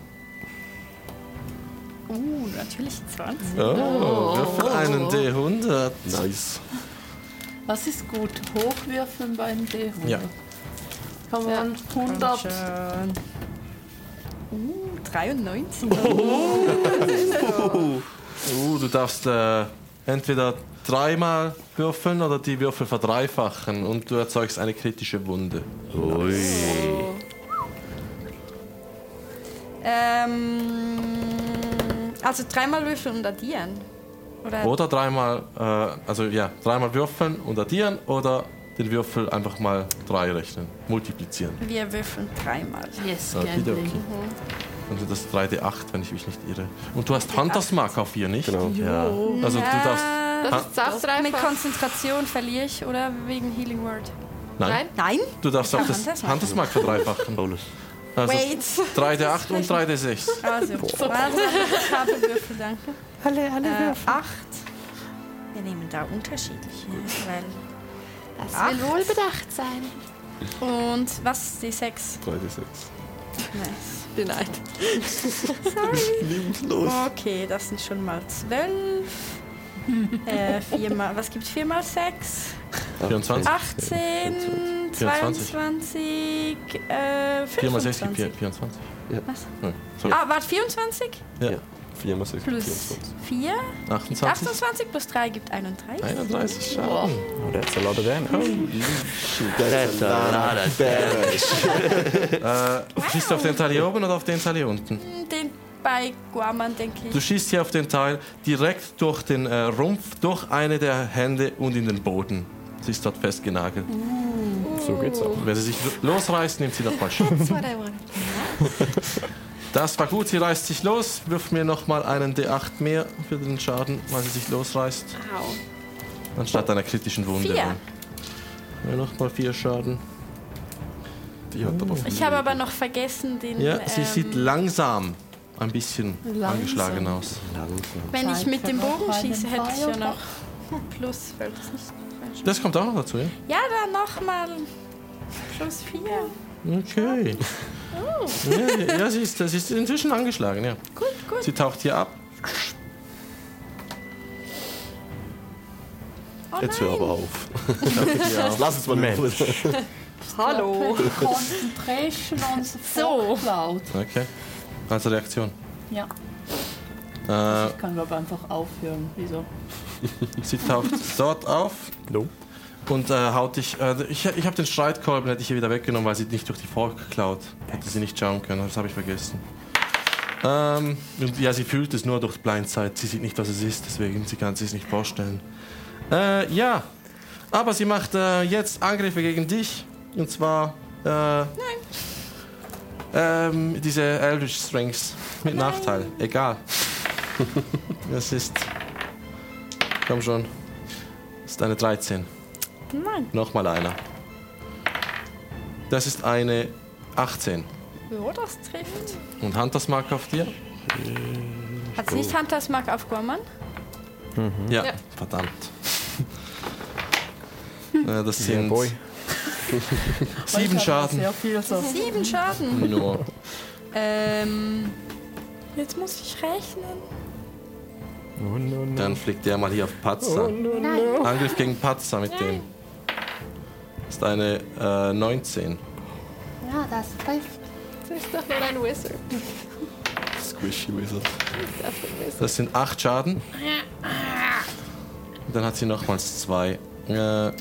Uh, natürlich 20. Oh, würfel einen D100. Nice. Was ist gut? Hochwürfeln beim D100. Ja. Kann man 100. Schön. Uh, 93. Uh, du darfst äh, entweder dreimal würfeln oder die Würfel verdreifachen und du erzeugst eine kritische Wunde. Ui. Ähm, also dreimal würfeln und addieren. Oder? Oder dreimal, äh, also ja, dreimal würfeln und addieren oder den Würfel einfach mal drei rechnen, multiplizieren. Wir würfeln dreimal. Yes, Okay, Gambling. Also das 3D8, wenn ich mich nicht irre. Und du hast Hunters Mark auf 4, nicht? Genau. Ja. Also du darfst. Das ist Mit Saftreifach. Konzentration verliere ich oder wegen Healing Word? Nein? Nein? Du darfst auch das Handelsmark. Handelsmark verdreifachen. Bonus. Also Wait. 3D8 und 3D6. Also, warte, ich habe Würfel, danke. Alle, alle Äh, acht. Wir nehmen da unterschiedliche, weil... Das will wohl bedacht sein. Und was ist die sechs? 3D6. Nice. Beneid. Okay, das sind schon mal zwölf. äh, viermal, was gibt's? Vier mal sechs? 24. 18, 24. 22, äh, 4 mal 6 gibt 25. 24. Was? Nein, sorry. Ah, warte, 24? Ja. 4 mal 6 Plus 4? 28. 28 plus 3 gibt 31. 31 Schaden. Oh, that's a lot of damage. That's a lot of damage. Äh, schießt du auf den Teil hier oben oder auf den Teil hier unten? Den bei Guaman, denke Du ich. schießt hier auf den Teil direkt durch den äh, Rumpf, durch eine der Hände und in den Boden. Sie ist dort festgenagelt. So geht's auch. Wenn sie sich losreißt, nimmt sie nochmal Schaden. Das war gut, sie reißt sich los. Wirf mir nochmal einen D8 mehr für den Schaden, weil sie sich losreißt. Au. Anstatt einer kritischen Wunde. Vier. Ja, nochmal vier Schaden. Die hat aber Ich habe aber noch vergessen, den. Ja, sie ähm, sieht langsam ein bisschen Langsam. angeschlagen aus. Wenn ich mit dem Bogen schieße, hätte ich ja noch plus, weil das nicht. Das kommt auch noch dazu, ja? Ja, dann nochmal plus vier. Okay. Ja, ja sie, ist, sie ist inzwischen angeschlagen, ja. Gut, gut. Sie taucht hier ab. Oh Jetzt nein. hör aber auf. Lass es mal Mensch. Hallo. Concentration on the So. Cloud. Okay. Also Reaktion. Ja, Äh, ich kann glaube einfach aufhören. Wieso? sie taucht dort auf No. Und äh, haut dich. Äh, ich ich habe den Streitkolben hätte ich ihr wieder weggenommen, weil sie nicht durch die Fork klaut. Hätte sie nicht schauen können, das habe ich vergessen. Ähm, und ja, sie fühlt es nur durch Blindside. Sie sieht nicht, was es ist, deswegen sie kann es sich nicht vorstellen. Äh, ja, aber sie macht äh, jetzt Angriffe gegen dich. Und zwar. Äh, ähm, diese Eldritch Strengths mit Nachteil. Egal. das ist. Komm schon. Das ist eine 13. Nein. Nochmal einer. Das ist eine 18. Ja, das trifft. Und Huntersmark auf dir? Hat sie nicht Hunters Mark auf Guaman? Ja. Ja. Verdammt. Äh, das Yeah, sind boy. sieben Schaden. Sehr viel so. Sieben Schaden. Nur. Ähm. Jetzt muss ich rechnen. Oh, no, no. Dann fliegt der mal hier auf Patzer. Angriff gegen Patzer mit dem. Das ist eine äh, 19. Ja, das trifft. Das ist doch nur ein Wizard. Squishy Wizard. Das sind 8 Schaden. Und dann hat sie nochmals 2. Äh,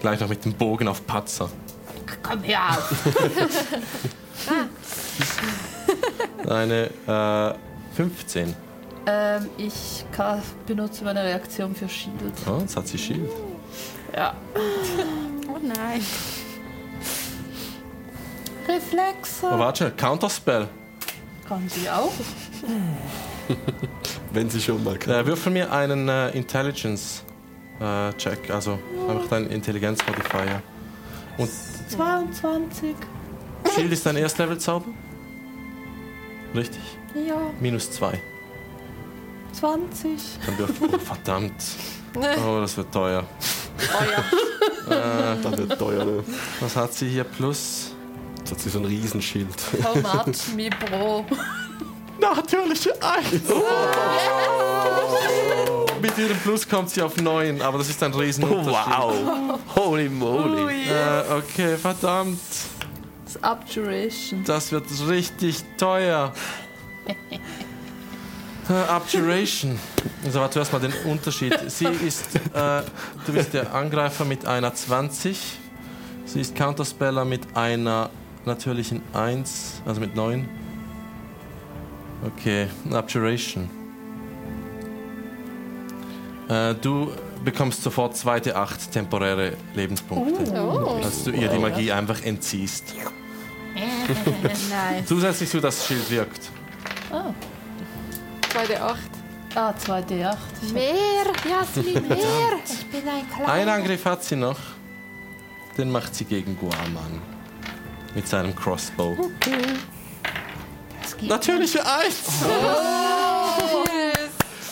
gleich noch mit dem Bogen auf Patzer. Komm her auf. Eine äh, 15. Ähm, ich kann, benutze meine Reaktion für Shield. Oh, jetzt hat sie Shield. Ja. Oh nein. Reflexe. Oh, warte, Counterspell. Kann sie auch. Wenn sie schon mal kann. Äh, würfel mir einen äh, Intelligence-Check, also einfach deinen Intelligenz-Modifier. Und 22. Shield ist dein Erstlevel-Zauber? Richtig. Ja, Minus 2. 20. Dann würfel. Oh, verdammt. Oh, das wird teuer. Oh ja. Das wird teuer, ne? Was hat sie hier plus? Jetzt hat sie so ein Riesenschild. Much me bro? Natürliche 1! Mit ihrem Plus kommt sie auf 9, aber das ist ein Riesenunterschied. Wow. Holy moly. Äh, okay, verdammt. Das Abjuration. Das wird richtig teuer. Abjuration. Also warte zuerst mal den Unterschied. Sie ist, äh, du bist der Angreifer mit einer 20. Sie ist Counterspeller mit einer natürlichen 1, also mit 9. Okay, Abjuration. Äh, du bekommst sofort zweite 8 temporäre Lebenspunkte, Oh. als du ihr die Magie einfach entziehst. Nice. Zusätzlich zu, dass das Schild wirkt. Ah, Zweite Acht. Ah, 2D8. Mehr, Jasmin, mehr. Ich bin ein kleiner. Ein Angriff hat sie noch. Den macht sie gegen Guaman. Mit seinem Crossbow. Das geht Natürliche Eins!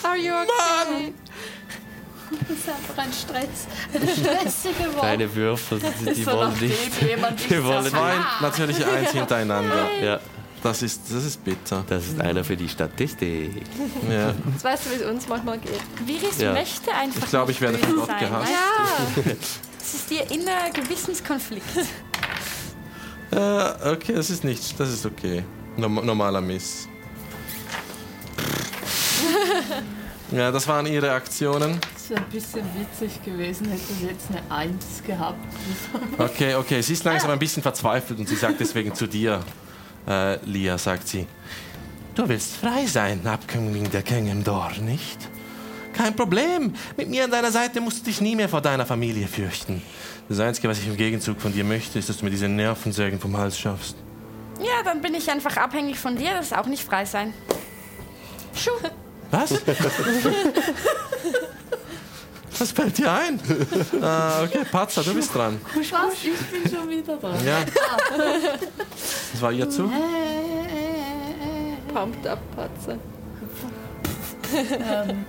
Are you okay? Das ist einfach ein Stress. Eine stressige Woche. Kleine Würfel, die, die so wollen nicht. Die dich wollen Zwei natürliche Eins hintereinander. Ja, Das ist, das ist bitter. das ist einer für die Statistik. Ja. Jetzt weißt du, wie es uns manchmal geht. Viris Ja. möchte einfach Ich glaube, ich werde von Gott gehasst. Ja. Das ist ihr innerer Gewissenskonflikt. Äh, okay, das ist nicht, das ist okay. Norm normaler Miss. Ja, das waren ihre Aktionen. Das wäre ein bisschen witzig gewesen, hätte sie jetzt eine Eins gehabt. Okay, okay, sie ist langsam ein bisschen verzweifelt und sie sagt deswegen zu dir, äh, Lia, sagt sie, du willst frei sein, Abkömmling der Kengendor, nicht? Kein Problem, mit mir an deiner Seite musst du dich nie mehr vor deiner Familie fürchten. Das Einzige, was ich im Gegenzug von dir möchte, ist, dass du mir diese Nervensägen vom Hals schaffst. Ja, dann bin ich einfach abhängig von dir. Das ist auch nicht frei sein. Schuh. Was? Was fällt dir ein? Ah, okay, Patzer, du bist dran. Was? Ich bin schon wieder dran. Ja. Das war ihr Zug. Pumped up, Patze. Ähm,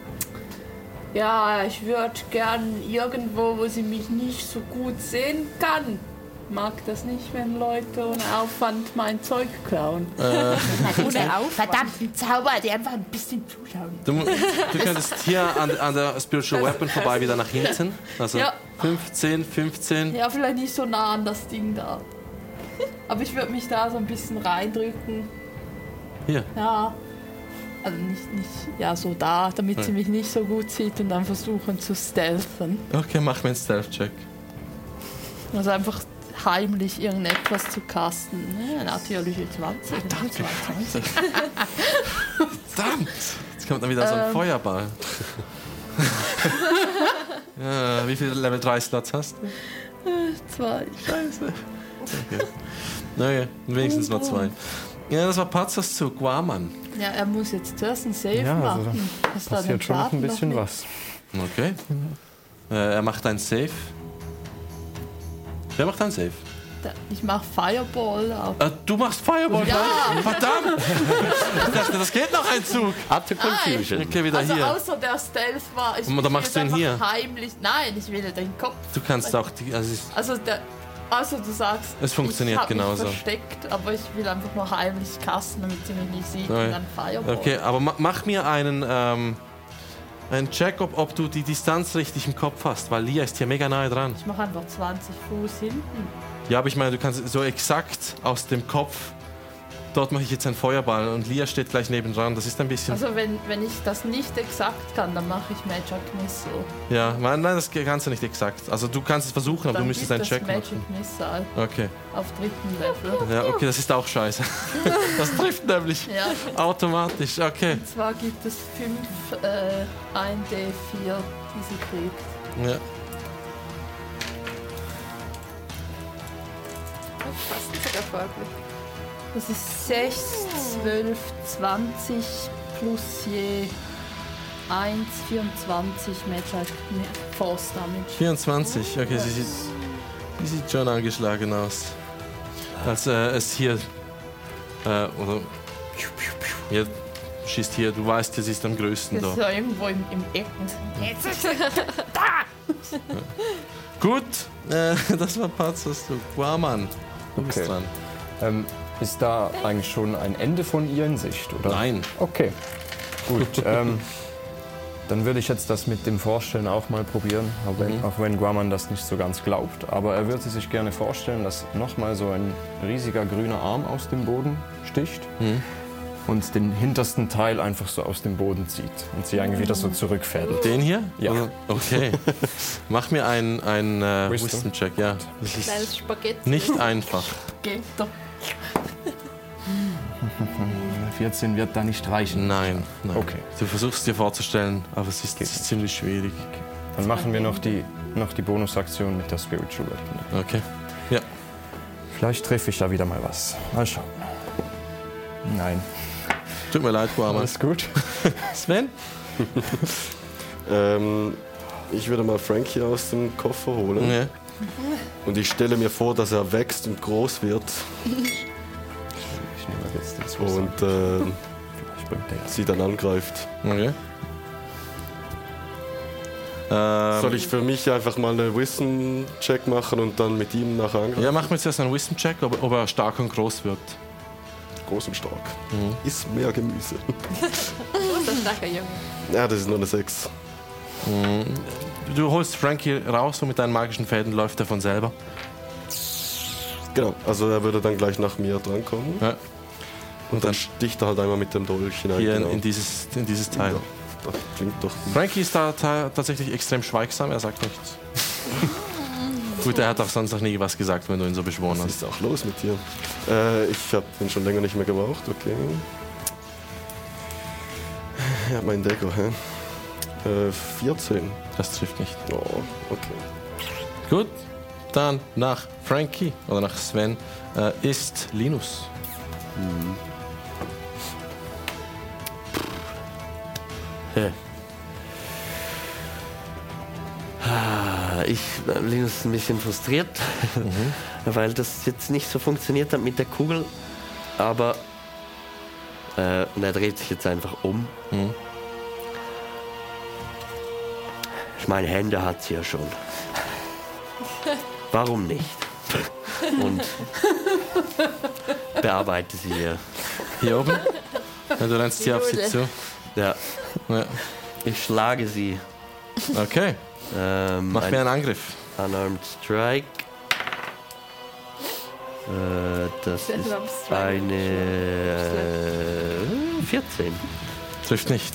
ja, ich würde gern irgendwo, wo sie mich nicht so gut sehen kann. Mag das nicht, wenn Leute ohne Aufwand mein Zeug klauen. Ohne auf. Verdammten Zauber, die einfach ein bisschen zuschauen. Du, du könntest hier an, an der Spiritual Weapon vorbei wieder nach hinten. Also Ja. 15, 15. Ja, vielleicht nicht so nah an das Ding da. Aber ich würde mich da so ein bisschen reindrücken. Hier. Ja. Also nicht, nicht, ja, so da, damit sie mich nicht so gut sieht und dann versuchen zu stealthen. Okay, mach mir einen Stealth-Check. Also einfach heimlich irgendetwas zu casten. Ja, natürliche 20. Danke. Verdammt! Jetzt kommt dann wieder so ein Ähm. Feuerball. ja, wie viele Level 3 Slots hast du? Zwei. Scheiße. Okay. Naja, wenigstens nur zwei. Ja, das war Patzers Zug. Guaman. Ja, er muss jetzt zuerst einen Save Ja, also machen. Hast du da den Passiert schon noch ein bisschen was. Okay. Äh, er macht ein Save. Wer macht ein Save? Da- Ich mach Fireball. Auf. Äh, du machst Fireball. Ja. Verdammt! Ich dachte, das geht noch ein Zug. Up to Confusion. Okay, wieder Also hier. außer der Stealth war. Ich Und dann machst du ihn hier? Heimlich. Nein, ich will den Kopf. Du kannst auch die. Also Also der. Also du sagst, Es funktioniert ich genauso. Mich versteckt, aber ich will einfach nur heimlich casten, damit sie mich nicht sieht Okay. und dann Fireball. okay, aber ma mach mir einen, ähm, einen Check, ob, ob du die Distanz richtig im Kopf hast, weil Lia ist hier mega nahe dran. Ich mache einfach 20 Fuß hinten. Ja, aber ich meine, du kannst so exakt aus dem Kopf. Dort mache ich jetzt einen Feuerball und Lia steht gleich nebendran. Das ist ein bisschen. Also wenn, wenn ich das nicht exakt kann, dann mache ich Magic Missile. ja, nein, nein, das kannst du nicht exakt. Also du kannst es versuchen, aber du müsstest einen Check Magic machen. Missile Okay. auf dritten Level. Ja, okay, das ist auch scheiße. Das trifft nämlich Ja, automatisch. Okay. und zwar gibt es 5 äh, 1D4, die sie kriegt. Ja. Fast sogar folglich. Das ist 6, 12, 20 plus je 1, 24 Magic Force Damage. 24, okay, sie sieht, sie sieht schon angeschlagen aus. Als äh, es hier. Äh, oder. Hier schießt hier, du weißt, sie ist am größten Das ist da. ja irgendwo im, im Ecken. Jetzt ist Gut, äh, das war Patzers du. Guaman, du bist Okay. dran. Ähm, ist da eigentlich schon ein Ende von ihr in Sicht? Oder? Nein. Okay, gut. ähm, dann würde ich jetzt das mit dem Vorstellen auch mal probieren, auch wenn, auch wenn Guaman das nicht so ganz glaubt. Aber er würde sich gerne vorstellen, dass nochmal so ein riesiger grüner Arm aus dem Boden sticht und den hintersten Teil einfach so aus dem Boden zieht und sie eigentlich wieder so zurückfädelt. Den hier? Ja. Oder- Okay. Mach mir einen, einen äh, Wisdom. Wisdom-Check, ja. Das Kleines ist Spaghetti. nicht einfach. Geht doch. 14 wird da nicht reichen. Nein, nein. Okay. Du versuchst dir vorzustellen, aber es ist, es ist ziemlich schwierig. Dann machen wir noch die, noch die Bonusaktion mit der Spiritual Weapon. Okay. Ja. Vielleicht treffe ich da wieder mal was. Mal schauen. Nein. Tut mir leid, Guaman. Alles gut. Sven? Ähm, ich würde mal Frankie aus dem Koffer holen. Ja. Und ich stelle mir vor, dass er wächst und groß wird. Und äh, sie dann angreift. Okay. Ähm, Soll ich für mich einfach mal einen Wisdom-Check machen und dann mit ihm nachher angreifen? Ja, mach mir zuerst einen Wisdom-Check, ob, ob er stark und groß wird. Groß und stark. Mhm. Ist mehr Gemüse. Großer, starker Junge. ja, das ist nur eine 6. Du holst Frankie raus und mit deinen magischen Fäden läuft er von selber. Genau, also er würde dann gleich nach mir drankommen. Ja. Und dann sticht er halt einmal mit dem Dolch hinein. Hier genau. in, dieses, in dieses Teil. Ja, das klingt doch gut. Frankie ist da ta tatsächlich extrem schweigsam, er sagt nichts. Gut, er hat auch sonst noch nie was gesagt, wenn du ihn so beschworen Was hast. ist auch los mit dir? Äh, ich habe den schon länger nicht mehr gebraucht, okay. Ja, mein Deko, hä? Äh, 14. Das trifft nicht. Oh, okay. Gut, dann nach Frankie oder nach Sven äh, ist Linus. Hä? Ich, äh, Linus ist ein bisschen frustriert, weil das jetzt nicht so funktioniert hat mit der Kugel. Aber äh, und er dreht sich jetzt einfach um. Mhm. Ich meine, Hände hat sie ja schon. Warum nicht? Und bearbeite sie hier. Hier oben. Ja, du rennst hier auf sie zu. Ja, Ja. ich schlage sie. Okay, Ähm, mach ein- mir einen Angriff. Unarmed Strike. Äh, das ist eine äh, 14. Trifft nicht.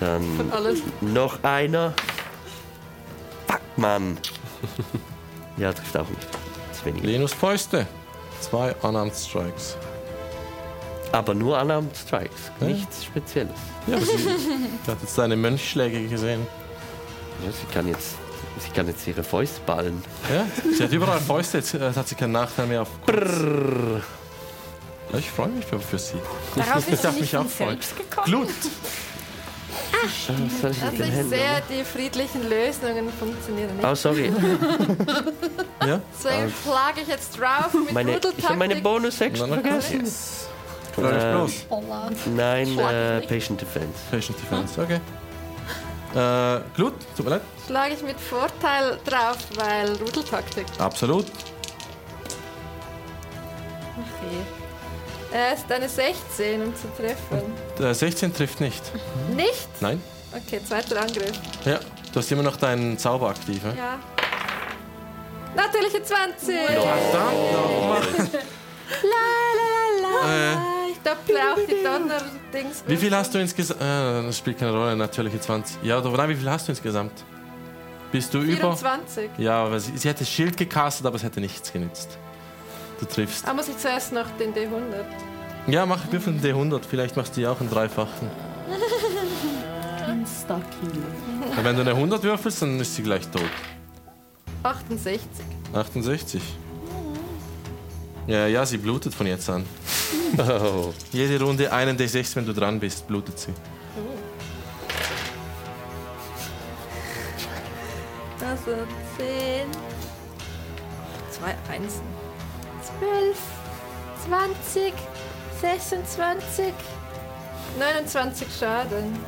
Dann Alles. noch einer. Fuck, Mann. ja, trifft auch nicht. Linus Fäuste. Zwei Unarmed Strikes. Aber nur Unarmed Strikes. Ja. Nichts Spezielles. Ja, aber sie hat jetzt deine Mönchschläge gesehen. Ja, sie, kann jetzt, sie kann jetzt ihre Fäuste ballen. Ja, sie hat überall Fäuste, jetzt äh, hat sie keinen Nachteil mehr auf. Brrr. Ja, ich freue mich für, für sie. Darauf Ich ist sie mich nicht auch freuen. selbst gekommen. Glut! Was soll ich Also ich Händen sehe, machen? die friedlichen Lösungen funktionieren nicht. Oh, sorry. Ja? Deswegen schlage ich jetzt drauf mit Meine, ich habe meine. Bonus-Action vergessen. Freu dich Ähm, bloß. Nein, äh. Patient Defense. Patient Defense, okay. Äh, Glut, tut mir leid. Schlage ich mit Vorteil drauf, weil Rudeltaktik. Absolut. Okay. Er ist eine 16, um zu treffen. Äh, 16 trifft nicht. Nicht? Nein? Okay, zweiter Angriff. Ja, du hast immer noch deinen Zauber aktiv. Ja? Ja. Natürliche 20! Verdammt nochmal. La, la, la, la. Äh, Ich dopple auch die Donner-Dings. Wie viel hast du insgesamt? Äh, das spielt keine Rolle, natürliche 20. Ja, oder nein, wie viel hast du insgesamt? Bist du über? 24. Ja, aber sie, sie hätte Schild gecastet, aber es hätte nichts genützt. Du triffst. Ah, muss ich zuerst noch den D100? Ja, mach Würfel einen D100, vielleicht machst du ja auch einen dreifachen. Aber wenn du eine 100 würfelst, dann ist sie gleich tot. 68. 68. Ja, ja, sie blutet von jetzt an. Oh. Jede Runde einen D6, wenn du dran bist, blutet sie. Also 10. Zwei Einsen. 12. 20. 26. 29 Schaden.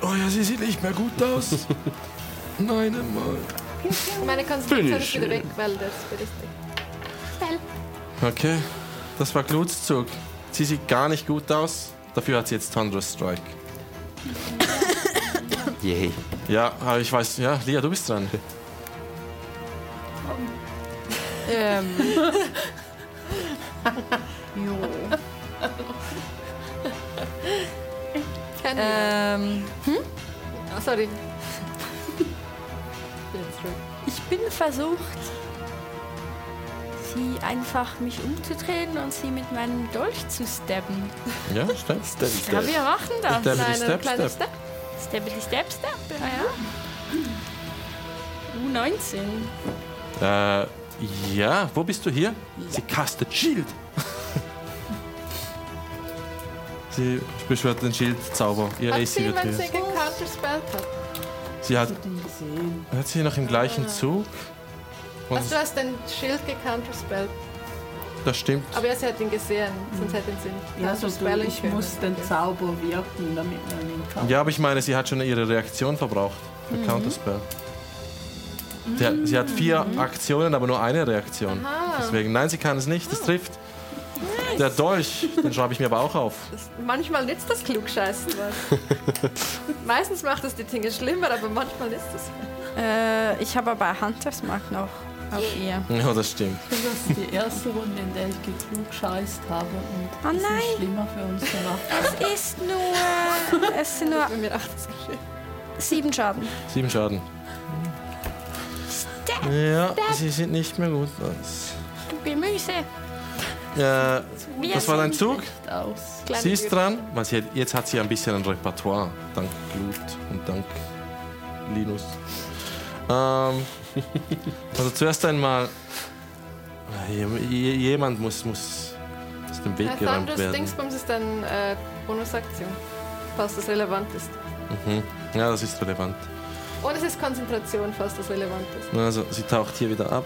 Oh ja, sie sieht nicht mehr gut aus. Nein, einmal. Meine Konstitution ist wieder weg, weil das belistigt. Okay, das war Gluts Zug. Sie sieht gar nicht gut aus. Dafür hat sie jetzt Thunderous Strike. Yay. Ja, aber ich weiß, ja, Lia, du bist dran. Ähm, Kein ähm, Ah, sorry. ich bin versucht, sie einfach mich umzudrehen und sie mit meinem Dolch zu stabben. Ja, stimmt. Ja, wir machen das. Ein step, step. Step. Stabbity Stab Stab. Ah ja. U19. Äh, ja, wo bist du hier? Sie castet Shield. Sie beschwört den Schildzauber. Ihr Hat AC sie, wird wenn sie gecounterspellt hat? Sie hat, sie noch im gleichen Zug? Und Also du hast den Schild gecounterspellt. das stimmt. Aber ja, sie hat ihn gesehen, sonst hätte sie nicht Ja, so du, counterspellen ich können. muss den Zauber wirken, damit man ihn kann. Ja, aber ich meine, sie hat schon ihre Reaktion verbraucht. Der Counterspell. Sie hat, sie hat vier Aktionen, aber nur eine Reaktion. Aha. Deswegen, nein, sie kann es nicht. Es trifft. Der Dolch, den schreibe ich mir aber auch auf. Das, manchmal nützt das Klugscheißen was. Meistens macht es die Dinge schlimmer, aber manchmal ist es. Äh, ich habe aber Hunters Mark noch auf ihr. Ja, das stimmt. Das ist die erste Runde, in der ich geklugscheißt habe und Oh es nein. ist schlimmer für uns gemacht. Es ist nur. Es sind nur Bei mir 80 geschehen. sieben Schaden. Sieben Schaden. Ja, sie sind nicht mehr gut. Das, Du Gemüse. ja, Wir das war dein Zug. Sie ist dran. Jetzt hat sie ein bisschen ein Repertoire. Dank Glut und dank Linus. Ähm, also zuerst einmal. je- je- Jemand muss, muss aus dem Weg Äh, geräumt Thunders werden. Dingsbums ist eine äh, Bonusaktion, falls das relevant ist. Mhm. Ja, das ist relevant. Und es ist Konzentration, falls das relevant ist. Also, sie taucht hier wieder ab.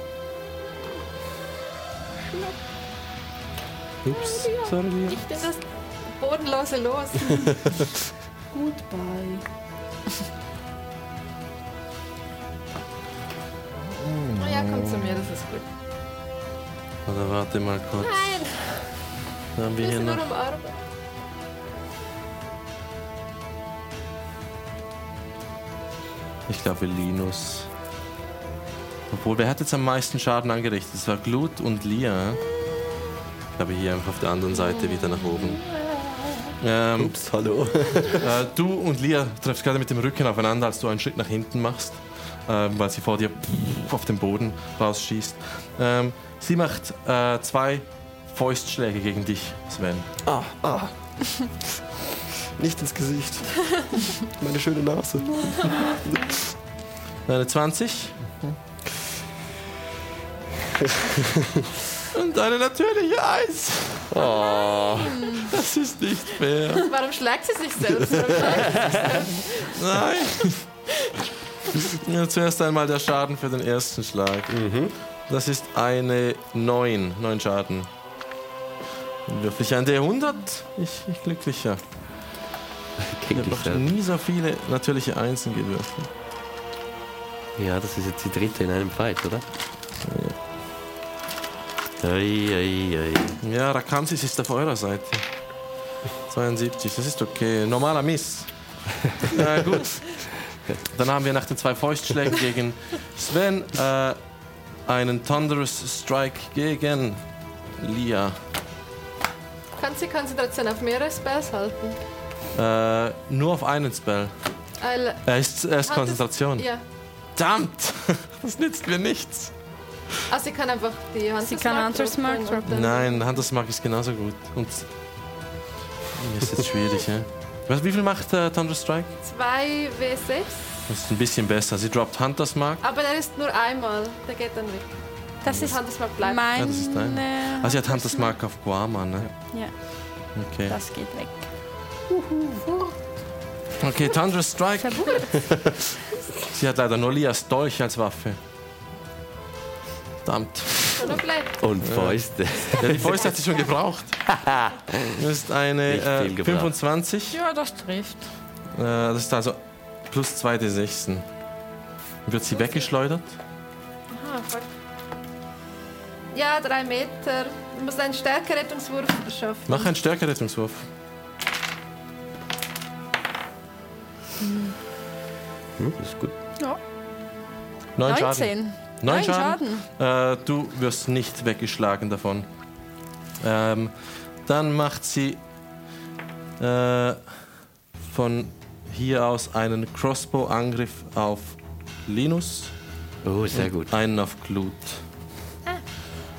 Ups, sorry. Lia. Ich bin das bodenlose Los. Goodbye. Na ja, komm zu mir, das ist gut. Oder warte mal kurz. Nein, Dann haben wir hier noch. Ich glaube Linus. Obwohl, wer hat jetzt am meisten Schaden angerichtet? Das war Glut und Lia. Ich glaube hier einfach auf der anderen Seite wieder nach oben. Ähm, Ups, hallo. äh, du und Lia treffst gerade mit dem Rücken aufeinander, als du einen Schritt nach hinten machst, ähm, weil sie vor dir auf den Boden rausschießt. Ähm, sie macht äh, zwei Fäustschläge gegen dich, Sven. Ah, ah. Nicht ins Gesicht. Meine schöne Nase. Eine 20. Und eine natürliche Eins. Oh, das ist nicht fair. Warum schlägt sie sich selbst? Warum schlägt sie- Nein. Ja, zuerst einmal der Schaden für den ersten Schlag. Das ist eine 9. 9 Schaden. Dann würfel ich ein D100. Ich, ich glücklicher. Ich habe noch nie so viele natürliche Einsen gewürfelt. Ja, das ist jetzt die dritte in einem Fight, oder? Ei, ei, ei. Ja, Rakansis ist auf eurer Seite. 72, das ist okay. Normaler Miss. Na gut. Dann haben wir nach den zwei Fäustschlägen gegen Sven äh, einen Thunderous Strike gegen Lia. Kann sie Konzentration auf mehrere Spells halten? Äh, nur auf einen Spell. Weil, Er ist, er ist es- Konzentration. ja. Verdammt! Das nützt mir nichts. Also sie kann einfach die Hand Sie kann Hunters Mark droppen. Nein, Hunter's ist genauso gut. Und das ist jetzt schwierig, ja? Was, wie viel macht äh, Thunderous Strike? 2 W6, Das ist ein bisschen besser. Sie droppt Hunter's Mark. aber der ist nur einmal, der geht dann weg. Das ist Hunters Mark bleibt. mein. Ja, das ist dein. Ah, sie hat Hunters Mark auf Guama, ne? Ja, Okay. das geht weg. Okay, Thunderous Strike. Sie hat leider nur Lias Dolch als Waffe. Verdammt. Und Fäuste. Ja, die Fäuste hat sie schon gebraucht. Das ist eine äh, viel gebraucht. 25. Ja, das trifft. Äh, das ist also plus 2 D16. Wird sie weggeschleudert? Ah, fuck. Ja, drei Meter. Du musst einen Stärkerettungswurf schaffen. Mach einen Stärkerettungswurf. Hm, das ist gut. Schaden. 19. Neun Neun Schaden. Äh, du wirst nicht weggeschlagen davon. Ähm, dann macht sie äh, von hier aus einen Crossbow-Angriff auf Linus, Oh, sehr gut. einen auf Glut.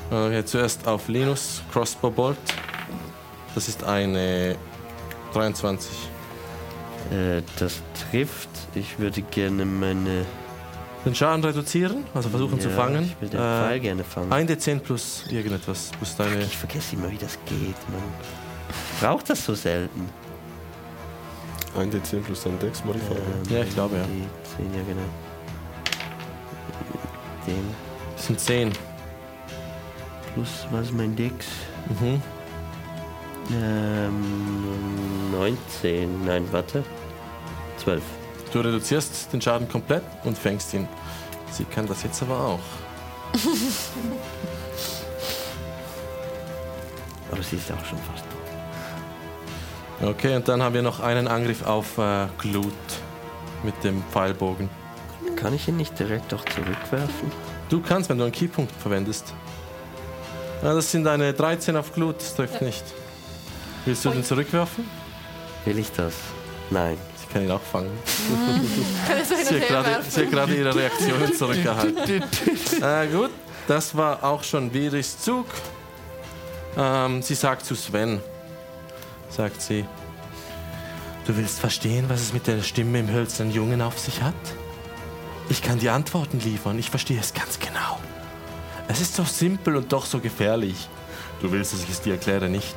Okay, zuerst auf Linus, Crossbow Bolt. Das ist eine 23. Äh, das trifft. Ich würde gerne meine. Den Schaden reduzieren, also versuchen zu Ja, fangen. Ich will den Pfeil gerne fangen. Ein D10 plus irgendetwas. Plus deine Ich vergesse immer, wie das geht, Mann. Braucht das so selten? Ein D10 plus dein Dex-Modifier. Ja, ich glaube, ja. Die 10, ja genau. Den Das sind 10. plus, was ist mein Dex? Mhm. Ähm, 19, nein, warte. 12. Du reduzierst den Schaden komplett und fängst ihn. Sie kann das jetzt aber auch. Aber sie ist auch schon fast tot. Okay, und dann haben wir noch einen Angriff auf äh, Glut mit dem Pfeilbogen. Kann ich ihn nicht direkt auch zurückwerfen? Du kannst, wenn du einen Keypunkt verwendest. Ja, das sind eine 13 auf Glut, das trifft nicht. Willst du den zurückwerfen? Will ich das? Nein. Kann ihn auch fangen. Kann ich hin Sie hat gerade, sie hat gerade ihre Reaktionen zurückgehalten. äh, gut, das war auch schon Viris Zug. Ähm, sie sagt zu Sven, sagt sie, du willst verstehen, was es mit der Stimme im hölzernen Jungen auf sich hat? Ich kann dir Antworten liefern, ich verstehe es ganz genau. Es ist so simpel und doch so gefährlich. Du willst, dass ich es dir erkläre, nicht.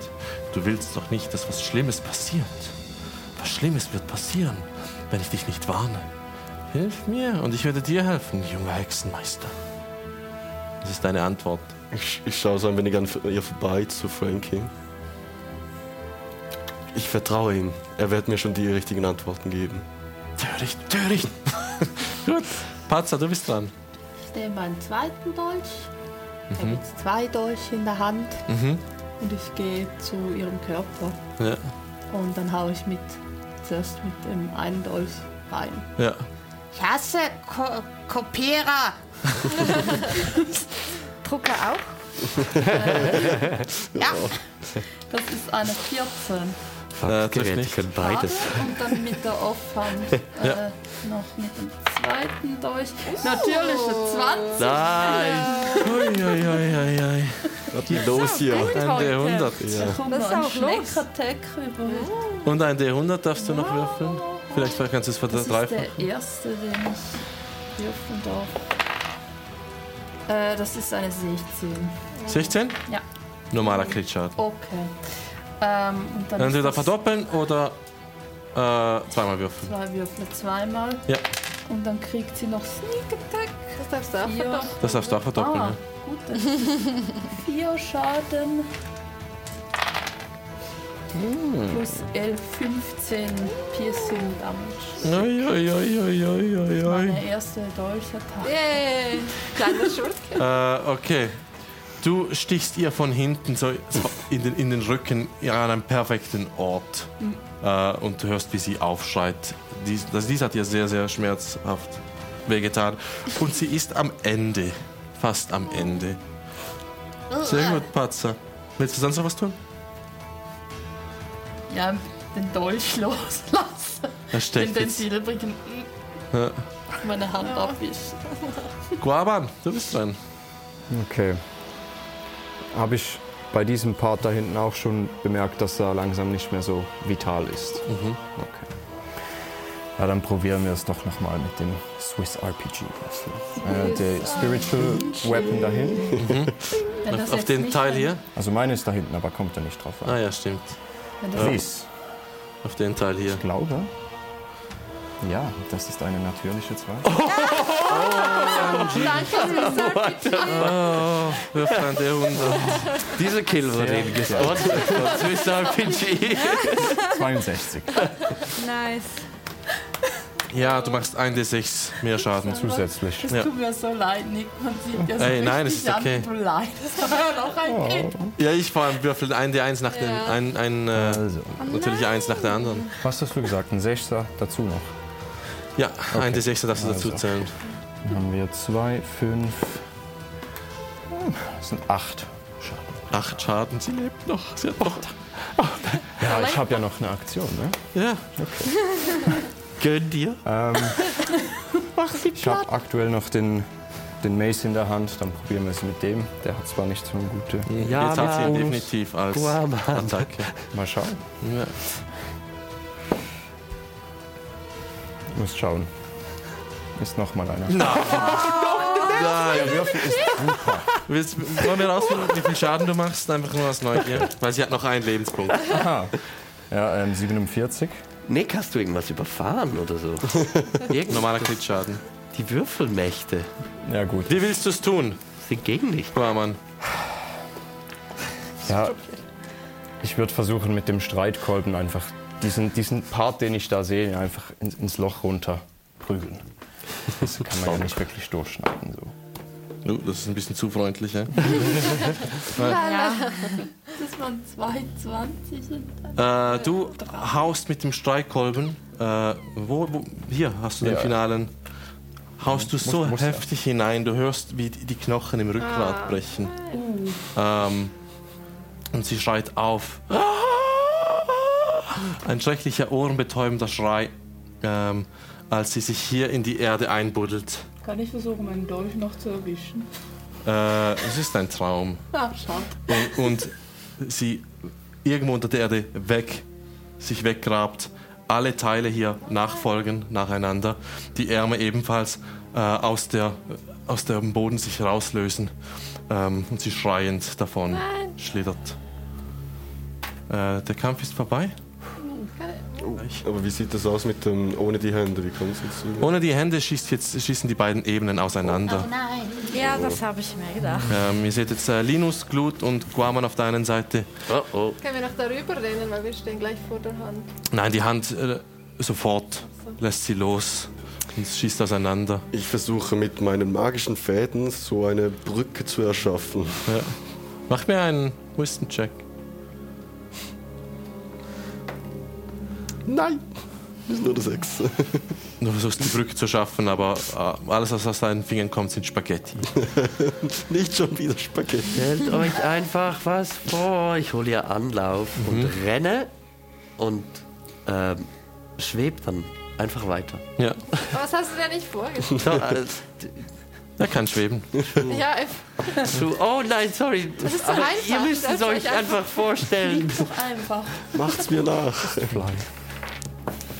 Du willst doch nicht, dass was Schlimmes passiert. Schlimmes wird passieren, wenn ich dich nicht warne. Hilf mir und ich werde dir helfen, junger Hexenmeister. Das ist deine Antwort. Ich, ich schaue so ein wenig an ihr vorbei zu Frankie. Ich vertraue ihm. Er wird mir schon die richtigen Antworten geben. Töricht, töricht. Gut. Patzer, du bist dran. Ich nehme meinen zweiten Dolch. Ich habe jetzt zwei Dolche in der Hand Mhm. und ich gehe zu ihrem Körper. Ja, Und dann haue ich mit, zuerst mit dem einen Dolch rein. ja. Ich hasse Ko Kopierer. Drucker auch? Ja, Das ist eine 14. Äh, Geräte nicht. können beides. Und dann mit der Offhand äh, Ja. noch mit dem zweiten Dolch. Natürlich eine 20. Nein! Uiuiuiui. Was ist los hier? Ein D100. Da kommt Das ist ein auch los. Schneck-Attack über. Und ein D100 darfst du noch würfeln. Vielleicht kannst du es Das ist verdreifachen. der erste, den ich würfeln darf. Äh, das ist eine 16. 16? Ja. Normaler Kritschaden. Okay. Ähm, und dann Entweder verdoppeln oder äh, zweimal würfeln. zwei Würfel zweimal. Ja. Und dann kriegt sie noch Sneak Attack. Das darfst du auch Vier. verdoppeln. Das darfst du auch verdoppeln. Ah, ja. gut. Vier Schaden. Plus 11, 15 Piercing Damage. Uiuiuiuiui. Meine erste Dolchattacke. Yay! Kleiner Schurke. Äh, okay. Du stichst ihr von hinten so in den, in den Rücken an einem perfekten Ort. Äh, und du hörst, wie sie aufschreit. Dies, das, dies hat ihr sehr, sehr schmerzhaft wehgetan. Und sie ist am Ende. Fast am Ende. Sehr gut, Patzer. Willst du sonst noch was tun? Ja, den Dolch loslassen. Er steckt In den silbrigen. Ja. Meine Hand abwischen. Guaban, du bist dran. Okay. Habe ich bei diesem Part da hinten auch schon bemerkt, dass er langsam nicht mehr so vital ist. Mhm. Okay. Ja, dann probieren wir es doch nochmal mit dem Swiss RPG. Äh, der Spiritual Weapon da hinten. Wenn das Auf, auf den Teil hier? Also meine ist da hinten, aber kommt er nicht drauf an. Ah ja, stimmt. Please. Auf den Teil hier. Ich glaube. Ja, das ist eine natürliche 2. Oh, wirft ein D100. Dieser Kill wurde eben von Swiss RPG. 62 Nice. Ja, du machst ein D6 mehr Schaden. zusätzlich. Es Ja. tut mir so leid, Nick. Man sieht ja so Ey, nein, es ist okay. an, du leidest. Aber noch ein Kind. Ja, ich vor allem würfel ein D1 nach dem. Ja. Ein, ein, äh, Also, natürlich eins nach der anderen. was hast du gesagt? Ein Sechser dazu noch. Ja, ein D6 darfst du dazu Also. zählen. Dann haben wir 2, 5. Das sind 8 Schaden. Acht Schaden, sie lebt noch. Sie hat noch. Ja, ich habe ja noch eine Aktion, ne? Ja, Gönn dir. Ähm, ich habe aktuell noch den, den Mace in der Hand, dann probieren wir es mit dem. Der hat zwar nicht so eine gute. Ja, jetzt hat sie ihn definitiv als Guaban. Attacke. Mal schauen. Ja. Muss schauen. Ist noch mal einer. Nein. Der Würfel ist super. Willst, wollen wir rausfinden, wie viel Schaden du machst? Einfach nur aus Neugier. Weil sie hat noch einen Lebenspunkt. Aha. Ja, ähm, 47. Nick, hast du irgendwas überfahren oder so? Irgend Normaler Kritschaden. die Würfelmächte Ja, gut. Wie willst du es tun, sind gegen dich. Barmann? Ja, ich würde versuchen, mit dem Streitkolben einfach diesen, diesen Part, den ich da sehe, einfach ins, ins Loch runter prügeln. Das kann man ja nicht wirklich durchschneiden. So. Oh, das ist ein bisschen zu freundlich, ja? Ja. Das waren 22 und dann Äh, du haust mit dem Streitkolben. Äh, wo, wo? Hier hast du den Ja. finalen. Haust du so muss ja. heftig hinein, du hörst, wie die Knochen im Rückgrat brechen. Ähm, und sie schreit auf. Ein schrecklicher, ohrenbetäubender Schrei, ähm, als sie sich hier in die Erde einbuddelt. kann ich versuchen, meinen Dolch noch zu erwischen. Äh, es ist ein Traum. Ah, schade. und, und sie irgendwo unter der Erde weg, sich weggrabt, alle Teile hier nachfolgen nacheinander, die Ärmel ebenfalls äh, aus, der, aus dem Boden sich rauslösen ähm, und sie schreiend davon schlittert. Äh, der Kampf ist vorbei. Aber wie sieht das aus mit dem, ohne die Hände? Wie kommt es jetzt? Ohne die Hände schießt jetzt, schießen die beiden Ebenen auseinander. Oh nein. ja, das habe ich mir gedacht. Ähm, ihr seht jetzt äh, Linus, Glut und Guaman auf der einen Seite. Oh oh. Können wir noch darüber rennen, weil wir stehen gleich vor der Hand. Nein, die Hand äh, sofort lässt sie los und schießt auseinander. Ich versuche mit meinen magischen Fäden so eine Brücke zu erschaffen. Ja. Mach mir einen Wisdom-Check. Nein! Das ist nur das Sechs. Du versuchst die Brücke zu schaffen, aber äh, alles, was aus deinen Fingern kommt, sind Spaghetti. Nicht schon wieder Spaghetti. Stellt euch einfach was vor. Ich hole ihr Anlauf und renne und ähm, schwebt dann einfach weiter. Ja, Aber was hast du denn nicht vorgestellt? So, äh, er kann schweben. ja, ich- so, oh nein, sorry. ist so Aber einfach. ihr müsst es Stellt euch euch einfach vorstellen. Einfach. Macht's mir nach.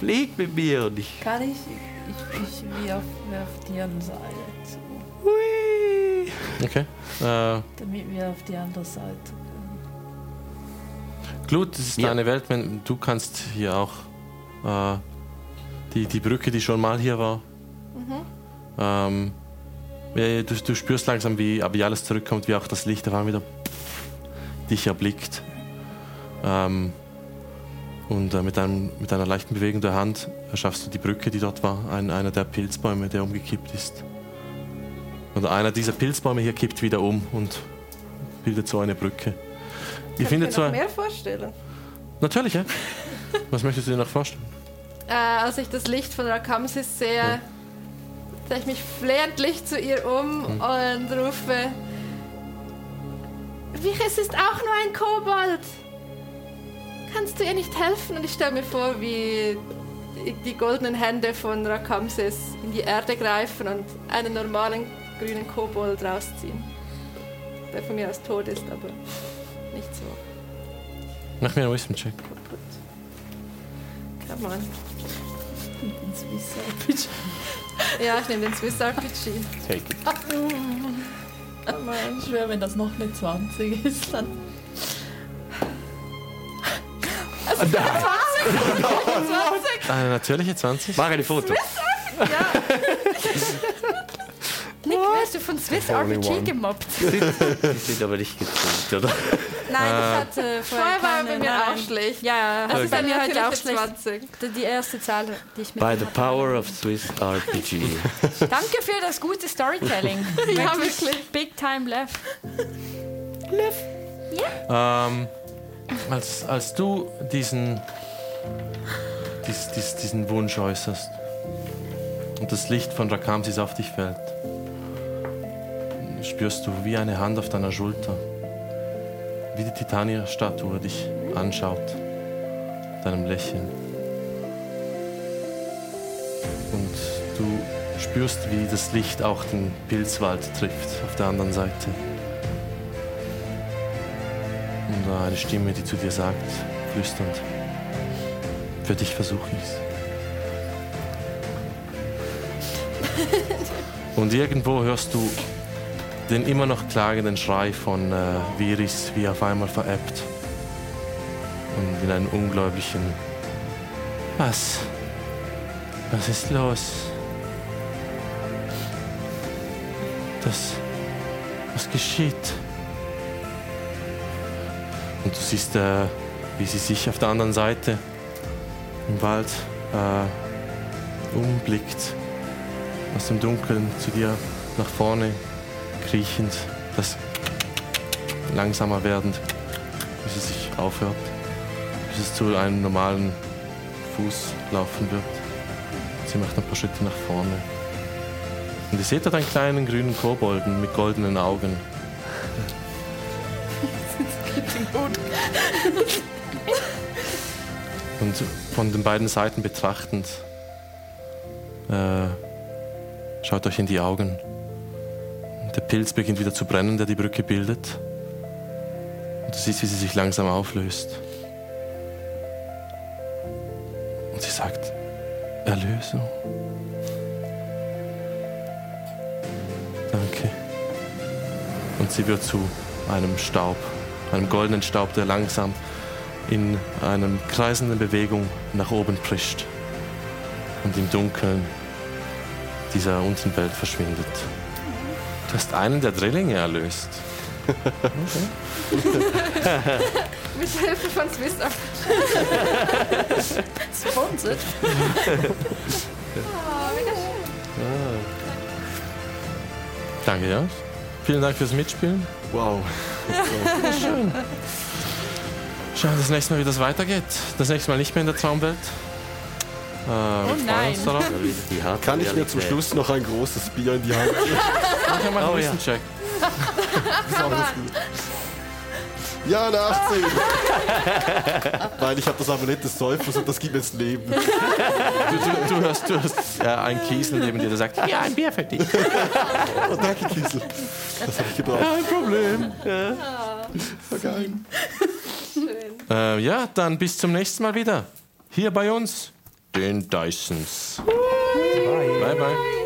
Fliegt mit mir und ich. Kann ich? Ich, ich wirf, wirf dir ein Seil zu, Hui. Okay. Äh, damit wir auf die andere Seite können. Glut, das ist Ja. deine Welt. Wenn, du kannst hier auch äh, die, die Brücke, die schon mal hier war. Ähm, ja, du, du spürst langsam, wie, wie alles zurückkommt, wie auch das Licht auf einmal wieder dich erblickt. Ähm, und äh, mit, einem, mit einer leichten Bewegung der Hand erschaffst du die Brücke, die dort war, ein, einer der Pilzbäume, der umgekippt ist. Und einer dieser Pilzbäume hier kippt wieder um und bildet so eine Brücke. Ihr Kann findet ich so mir noch mehr vorstellen. Natürlich, ja. Was möchtest du dir noch vorstellen? Äh, als ich das Licht von Rakamsis sehe, drehe ich mich flehentlich zu ihr um Hm. und rufe: Viches ist auch nur ein Kobold! Kannst du ihr nicht helfen? Und ich stelle mir vor, wie die- goldenen Hände von Rakamsis in die Erde greifen und einen normalen grünen Kobold rausziehen. Der von mir aus tot ist, aber nicht so Mach mir einen Wisdom-Check. kaputt. Come on. Ein Swiss RPG. Ja, ich nehme den Swiss RPG. Take it. Come on. Ich schwöre, wenn das noch eine 20 ist, dann. Eine natürliche 20. Mach ein Foto. Nick, wirst du von Swiss RPG gemobbt? Die sind aber nicht gezählt, oder? Nein, das hat äh, vorher Vorher war bei mir auch schlecht. Ja, ja, das ist bei mir heute auch schlecht. 20. Die- Die erste Zahl, die ich mit By the power of Swiss RPG. Danke für das gute Storytelling. Ja, Wirklich wirklich. Big time left. Ähm, als, als du diesen, dies, dies, diesen Wunsch äußerst und das Licht von Rakamsis auf dich fällt, spürst du wie eine Hand auf deiner Schulter, wie die Titania-Statue dich anschaut, deinem Lächeln. Und du spürst, wie das Licht auch den Pilzwald trifft auf der anderen Seite. Und eine Stimme, die zu dir sagt, flüsternd, für dich versuche ich's. Und irgendwo hörst du den immer noch klagenden Schrei von äh, Viris, wie auf einmal verebbt und in einen unglaublichen Was? Was ist los? Das. Was geschieht? Und du siehst, äh, wie sie sich auf der anderen Seite im Wald äh, umblickt. Aus dem Dunkeln zu dir nach vorne kriechend. Das langsamer werdend, bis es sich aufhört. Bis es zu einem normalen Fuß laufen wird. Sie macht ein paar Schritte nach vorne. Und ihr seht dort einen kleinen grünen Kobolden mit goldenen Augen. Und von den beiden Seiten betrachtend, äh, schaut euch in die Augen. Der Pilz beginnt wieder zu brennen, der die Brücke bildet. Und du siehst, wie sie sich langsam auflöst. Und sie sagt, Erlösung. Danke. Und sie wird zu einem Staub, einem goldenen Staub, der langsam in einer kreisenden Bewegung nach oben prischt und im Dunkeln dieser Untenwelt verschwindet. Du hast einen der Drillinge erlöst. Mit Hilfe von Swiss. Sponsored. Danke, ja. Vielen Dank fürs Mitspielen. Wow. Schön. Schauen wir das nächste Mal, wie das weitergeht. Das nächste Mal nicht mehr in der Traumwelt. Äh, wir freuen nein. Kann ich mir zum. Schluss noch ein großes Bier in die Hand nehmen? Mach mal einen Oh, ja. Wissencheck. Ja, eine 18. Nein, ich habe das Amulett des Säufers und das gibt mir das Leben. Du, du, du hörst, du hörst ja, einen Kiesel neben dir, der sagt, ja, ein Bier für dich. Oh, danke, Kiesel. Das habe ich gebraucht. Kein Problem. War geil. Äh, ja, dann bis zum nächsten Mal wieder. Hier bei uns, den Dysons. Bye, bye.